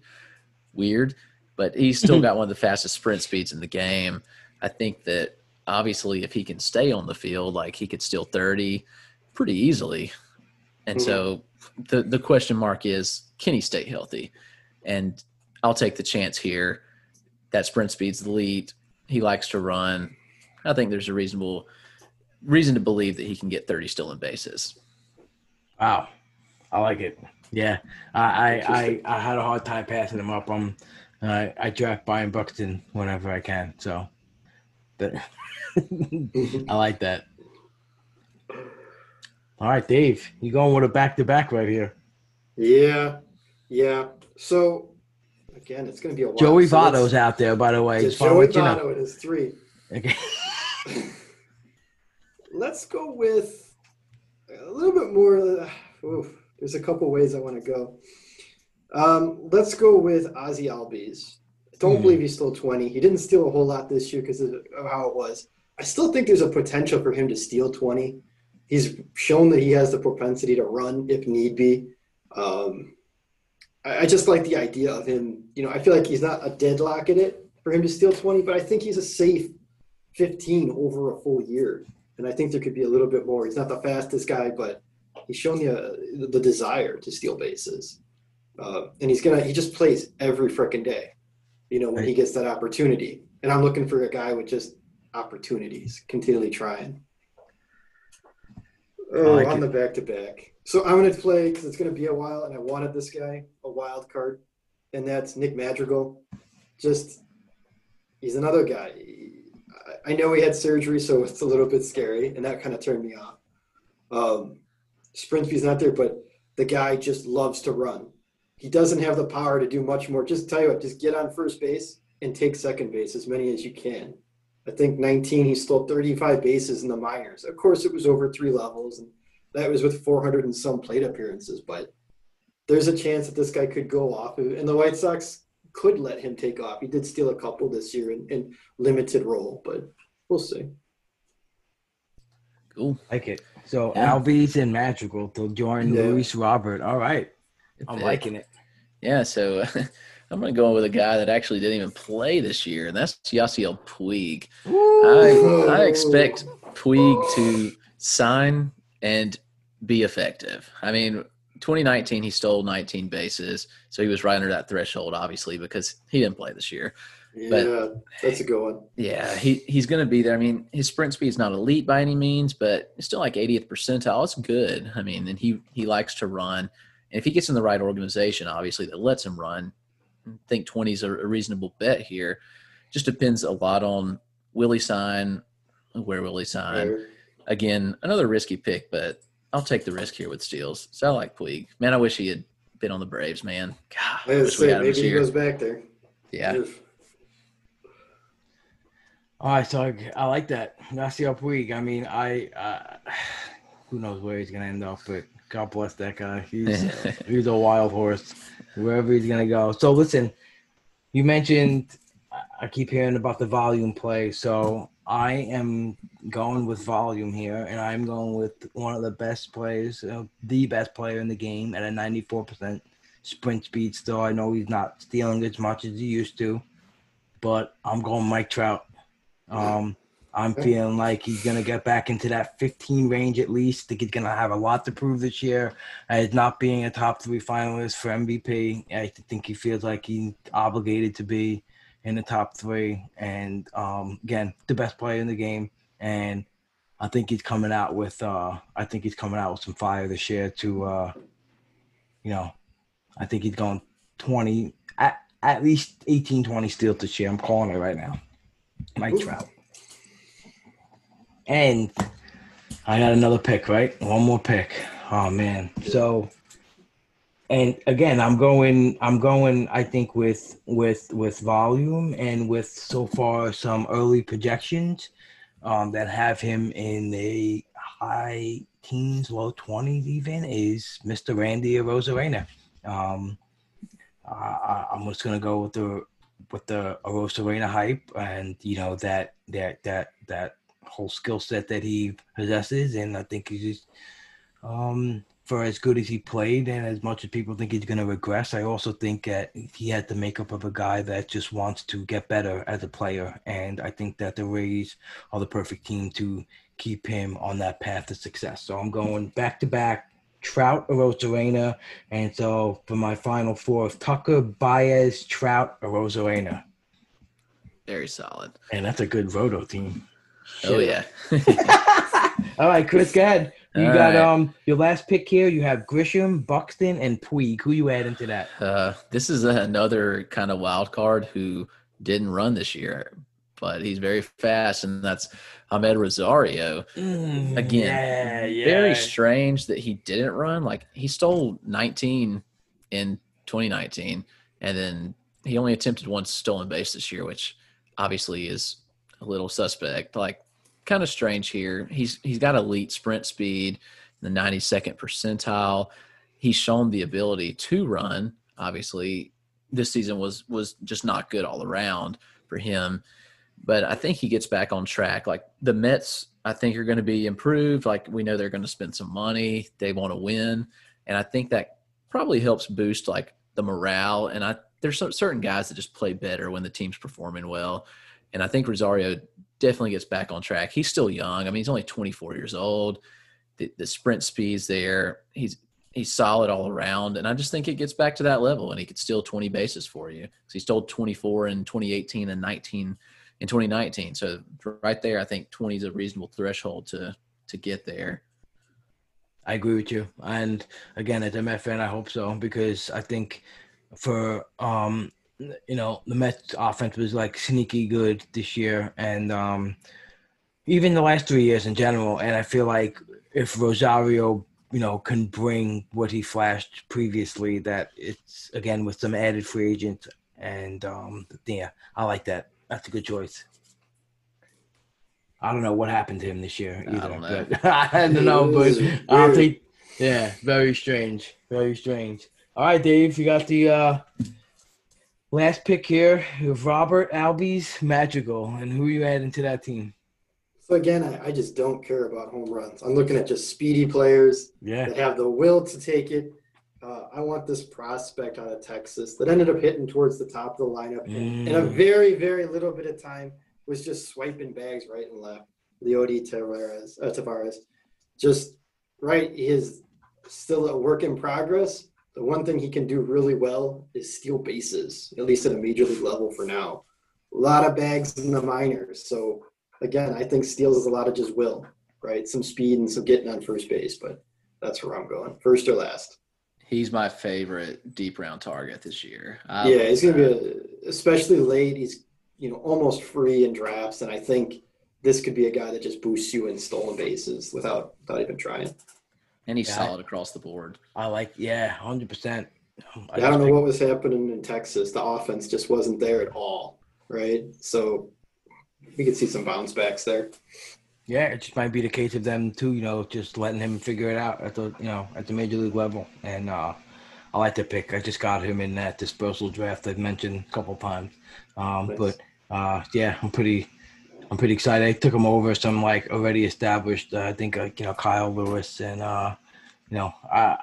Weird. But he's still got one of the fastest sprint speeds in the game. I think that obviously, if he can stay on the field, like he could steal 30 pretty easily. And mm-hmm. so the, the question mark is can he stay healthy? And I'll take the chance here. That sprint speed's the lead. He likes to run. I think there's a reasonable reason to believe that he can get 30 stolen bases. Wow, I like it. Yeah, I I, I, I had a hard time passing him up. Um, I I draft Byron Buxton whenever I can. So, but I like that. All right, Dave, you going with a back to back right here? Yeah, yeah. So again, it's going to be a while. Joey So Votto's out there, by the way. Yeah, Joey let you know. Votto. It is three. Okay. Let's go with a little bit more. Uh, oof, there's a couple ways I want to go. Um, let's go with Ozzy Albies. I don't Hmm. believe he stole 20. He didn't steal a whole lot this year because of of how it was. I still think there's a potential for him to steal 20. He's shown that he has the propensity to run if need be. Um, I, I just like the idea of him. You know, I feel like he's not a deadlock in it for him to steal 20, but I think he's a safe 15 over a full year. And I think there could be a little bit more. He's not the fastest guy, but he's shown you uh, the desire to steal bases. Uh, and he's gonna he just plays every freaking day, you know, when he gets that opportunity. And I'm looking for a guy with just opportunities, continually trying. Oh, like on it. the back to back. So I'm gonna play because it's gonna be a while, and I wanted this guy a wild card, and that's Nick Madrigal. Just he's another guy. I- I know he had surgery, so it's a little bit scary, and that kind of turned me off. Um, sprint speed's not there, but the guy just loves to run. He doesn't have the power to do much more. Just tell you what, just get on first base and take second base as many as you can. I think 19, he stole 35 bases in the minors. Of course, it was over three levels, and that was with 400 and some plate appearances. But there's a chance that this guy could go off, and the White Sox could let him take off. He did steal a couple this year in, in limited role, but we'll see. Cool. like it. So Yeah. Albies and Madrigal to join Yeah. Luis Robert. All right, I'm liking it. Yeah, so I'm going to go with a guy that actually didn't even play this year, and that's Yasiel Puig. I, I expect Puig to sign and be effective. I mean, 2019 he stole 19 bases, so he was right under that threshold, obviously, because he didn't play this year. Yeah, that's a good one. Yeah, he he's going to be there. I mean, his sprint speed is not elite by any means, but it's still like 80th percentile. It's good. I mean, and he he likes to run. And if he gets in the right organization, obviously that lets him run, I think 20 is a, a reasonable bet here. Just depends a lot on will he sign, where will he sign. Again, another risky pick, but I'll take the risk here with steals. So I like Puig. Man, I wish he had been on the Braves, man. God, I I wish we say, had him this maybe he goes back there. Yeah. All right, so I, I like that. That's the up week. I mean, I uh, who knows where he's gonna end up, but God bless that guy. He's he's a wild horse, wherever he's gonna go. So listen, you mentioned I keep hearing about the volume play, so I am going with volume here, and I'm going with one of the best players, uh, the best player in the game at a 94% sprint speed. Still, I know he's not stealing as much as he used to, but I'm going Mike Trout. Um, I'm feeling like he's gonna get back into that 15 range at least. I think he's gonna have a lot to prove this year as not being a top three finalist for MVP. I think he feels like he's obligated to be in the top three, and um, again, the best player in the game. And I think he's coming out with uh, I think he's coming out with some fire this year to uh, you know, I think he's going 20 at, at least 18 20 steals this year. I'm calling it right now. Mike Trout. And I got another pick, right? One more pick. Oh man. So and again, I'm going I'm going I think with with with volume and with so far some early projections um, that have him in the high teens, low 20s even is Mr. Randy Arozarena. Um uh, I'm just gonna go with the with the Arozarena hype and you know that that that that whole skill set that he possesses, and I think he's just um, for as good as he played and as much as people think he's going to regress. I also think that he had the makeup of a guy that just wants to get better as a player, and I think that the Rays are the perfect team to keep him on that path to success. So I'm going back to back. Trout, Arozarena, and so for my final four, Tucker, Baez, Trout, Arozarena. Very solid. And that's a good Roto team. Oh yeah. All right, Chris, go ahead. You All got right. um your last pick here. You have Grisham, Buxton, and Puig. Who you add into that? Uh, this is another kind of wild card who didn't run this year, but he's very fast, and that's Amed Rosario. Mm, Again, yeah, yeah. very strange that he didn't run. Like he stole 19 in 2019, and then he only attempted one stolen base this year, which obviously is a little suspect. Like kind of strange here. He's he's got elite sprint speed, the 92nd percentile. He's shown the ability to run. Obviously, this season was was just not good all around for him. But I think he gets back on track. Like the Mets, I think are going to be improved. Like we know they're going to spend some money. They want to win, and I think that probably helps boost like the morale. And I there's some certain guys that just play better when the team's performing well. And I think Rosario definitely gets back on track. He's still young. I mean, he's only 24 years old. The, the sprint speed's there. He's he's solid all around, and I just think it gets back to that level, and he could steal 20 bases for you. So he stole 24 in 2018 and 19 in 2019. So right there, I think 20 is a reasonable threshold to to get there. I agree with you, and again, as a Met fan, I hope so because I think for um you know, the Mets offense was like sneaky good this year and um, even the last three years in general. And I feel like if Rosario, you know, can bring what he flashed previously, that it's again with some added free agents. And um, yeah, I like that. That's a good choice. I don't know what happened to him this year either. I don't know, but, I don't know, but I'll take. Yeah, very strange. Very strange. All right, Dave, you got the uh, Last pick here of Robert Albies Madrigal, and who are you adding to that team? So again, I, I, just don't care about home runs. I'm looking at just speedy players yeah. that have the will to take it. Uh, I want this prospect out of Texas that ended up hitting towards the top of the lineup mm. in a very, very little bit of time was just swiping bags right and left. Leody Taveras, uh, Tavares, just right. He is still a work in progress, the one thing he can do really well is steal bases, at least at a major league level for now. A lot of bags in the minors. So again, I think steals is a lot of just will, right? Some speed and some getting on first base, but that's where I'm going. First or last. He's my favorite deep round target this year. I yeah, he's going to be a, especially late. He's you know almost free in drafts, and I think this could be a guy that just boosts you in stolen bases without without even trying and he's yeah, solid across the board. I like, yeah, hundred percent. I, I don't know what was happening in Texas. The offense just wasn't there at all, right? So we could see some bounce backs there. Yeah, it just might be the case of them too. You know, just letting him figure it out at the you know at the major league level. And uh, I like the pick. I just got him in that dispersal draft I've mentioned a couple times. Um, nice. But uh, yeah, I'm pretty I'm pretty excited. I took him over some like already established. Uh, I think uh, you know Kyle Lewis and uh, you know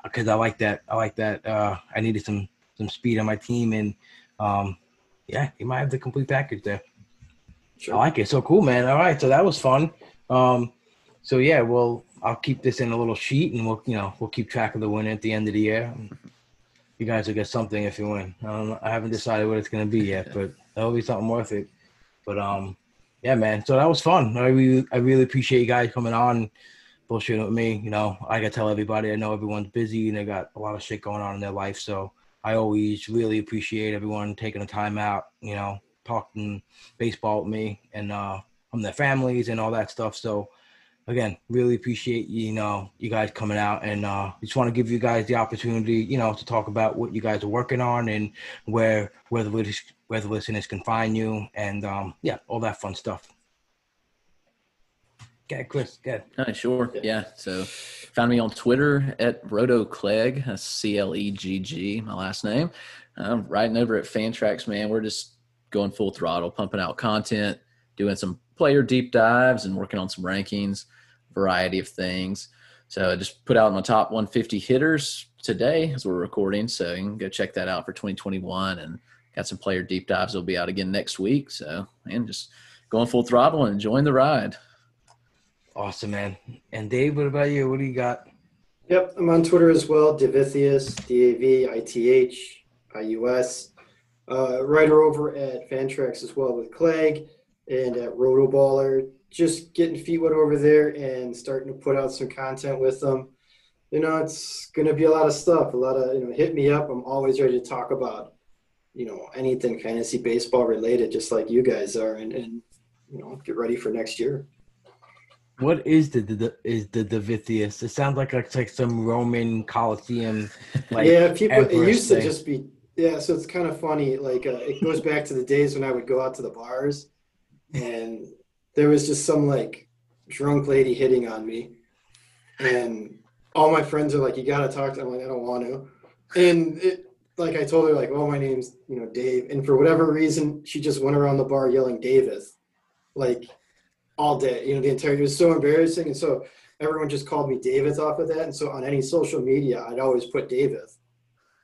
because I, I, like that. I like that. Uh, I needed some some speed on my team and um, yeah, he might have the complete package there. Sure. I like it. So cool, man. All right, so that was fun. Um, so yeah, well, I'll keep this in a little sheet, and we'll you know we'll keep track of the winner at the end of the year. You guys will get something if you win. Um, I haven't decided what it's gonna be yet, but that'll be something worth it. But um, yeah, man. So that was fun. I really I really appreciate you guys coming on, bullshitting with me. You know, I gotta tell everybody I know everyone's busy and they got a lot of shit going on in their life. So I always really appreciate everyone taking the time out. You know, talking baseball with me and uh, from their families and all that stuff. So again, really appreciate you know you guys coming out and uh, just want to give you guys the opportunity, you know, to talk about what you guys are working on and where where the where the listeners can find you and um, yeah, all that fun stuff. Okay, Chris, good. Uh, sure. Yeah. So found me on Twitter at Roto Clegg, C L E G G, my last name. I'm writing over at Fantrax, man. We're just going full throttle, pumping out content, doing some player deep dives, and working on some rankings, variety of things. So I just put out my top 150 hitters today as we're recording. So you can go check that out for 2021 and got some player deep dives will be out again next week. So and just going full throttle and enjoying the ride. Awesome, man. And Dave, what about you? What do you got? Yep, I'm on Twitter as well. Davithius, D A V I T H I U S uh, writer over at Fantrax as well with Clegg and at Rotoballer. Just getting feet wet over there and starting to put out some content with them. You know, it's going to be a lot of stuff. A lot of you know, hit me up. I'm always ready to talk about you know anything fantasy baseball related, just like you guys are, and, and you know, get ready for next year. What is the, the is the Davithius? It sounds like it's like some Roman Colosseum. Like yeah, people. It used thing. to just be yeah, so it's kind of funny. Like uh, it goes back to the days when I would go out to the bars, and there was just some like drunk lady hitting on me, and all my friends are like, "You got to talk to." Them. Like, "I don't want to," and it like I told her like, "Oh, my name's you know Dave," and for whatever reason, she just went around the bar yelling Davis, like all day. You know, the entire it was so embarrassing, and so everyone just called me Davis off of that. And so on any social media, I'd always put Davis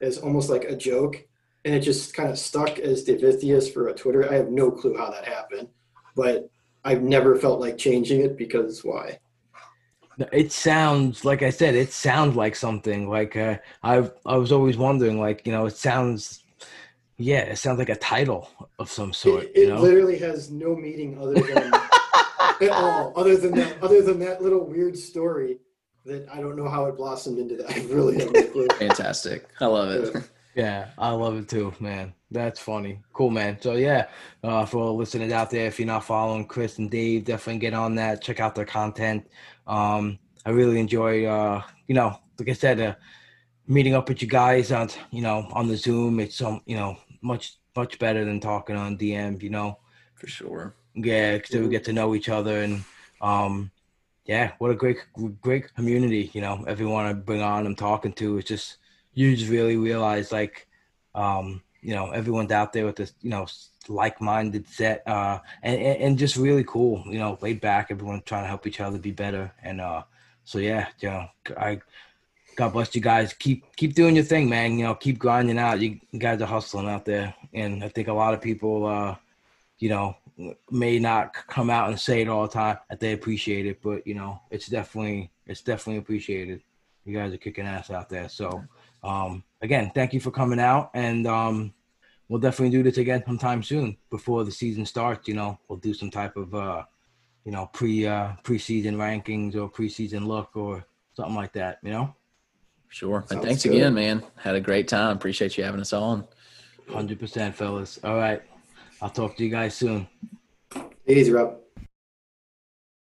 as almost like a joke, and it just kind of stuck as Davithius for a Twitter. I have no clue how that happened, but I've never felt like changing it because why? It sounds like I said. It sounds like something like uh, I. I was always wondering, like you know, it sounds. Yeah, it sounds like a title of some sort. It, it you know? literally has no meaning other than at all, other than that. Other than that little weird story that I don't know how it blossomed into that. I really have no clue. Fantastic. I love it. Yeah. Yeah, I love it too, man. That's funny. Cool, man. So yeah, uh, for all listeners out there, if you're not following Chris and Dave, definitely get on that. Check out their content. Um, I really enjoy, uh, you know, like I said, uh, meeting up with you guys on, you know, on the Zoom. It's um, you know, much much better than talking on DM. You know, for sure. Yeah, because we get to know each other and um, yeah, what a great great community. You know, everyone I bring on, I'm talking to, it's just you just really realize like, um, you know, everyone's out there with this, you know, like-minded set, uh, and, and just really cool. You know, laid back, everyone trying to help each other be better, and uh, so yeah, you know, I. God bless you guys. Keep keep doing your thing, man. You know, keep grinding out. You, guys are hustling out there, and I think a lot of people, uh, you know, may not come out and say it all the time that they appreciate it, but you know, it's definitely it's definitely appreciated. You guys are kicking ass out there. So um again, thank you for coming out and um we'll definitely do this again sometime soon before the season starts, you know. We'll do some type of uh you know, pre uh preseason rankings or preseason look or something like that, you know? Sure. and thanks good. again, man. Had a great time. Appreciate you having us on. Hundred percent, fellas. All right. I'll talk to you guys soon. Easy, Rob.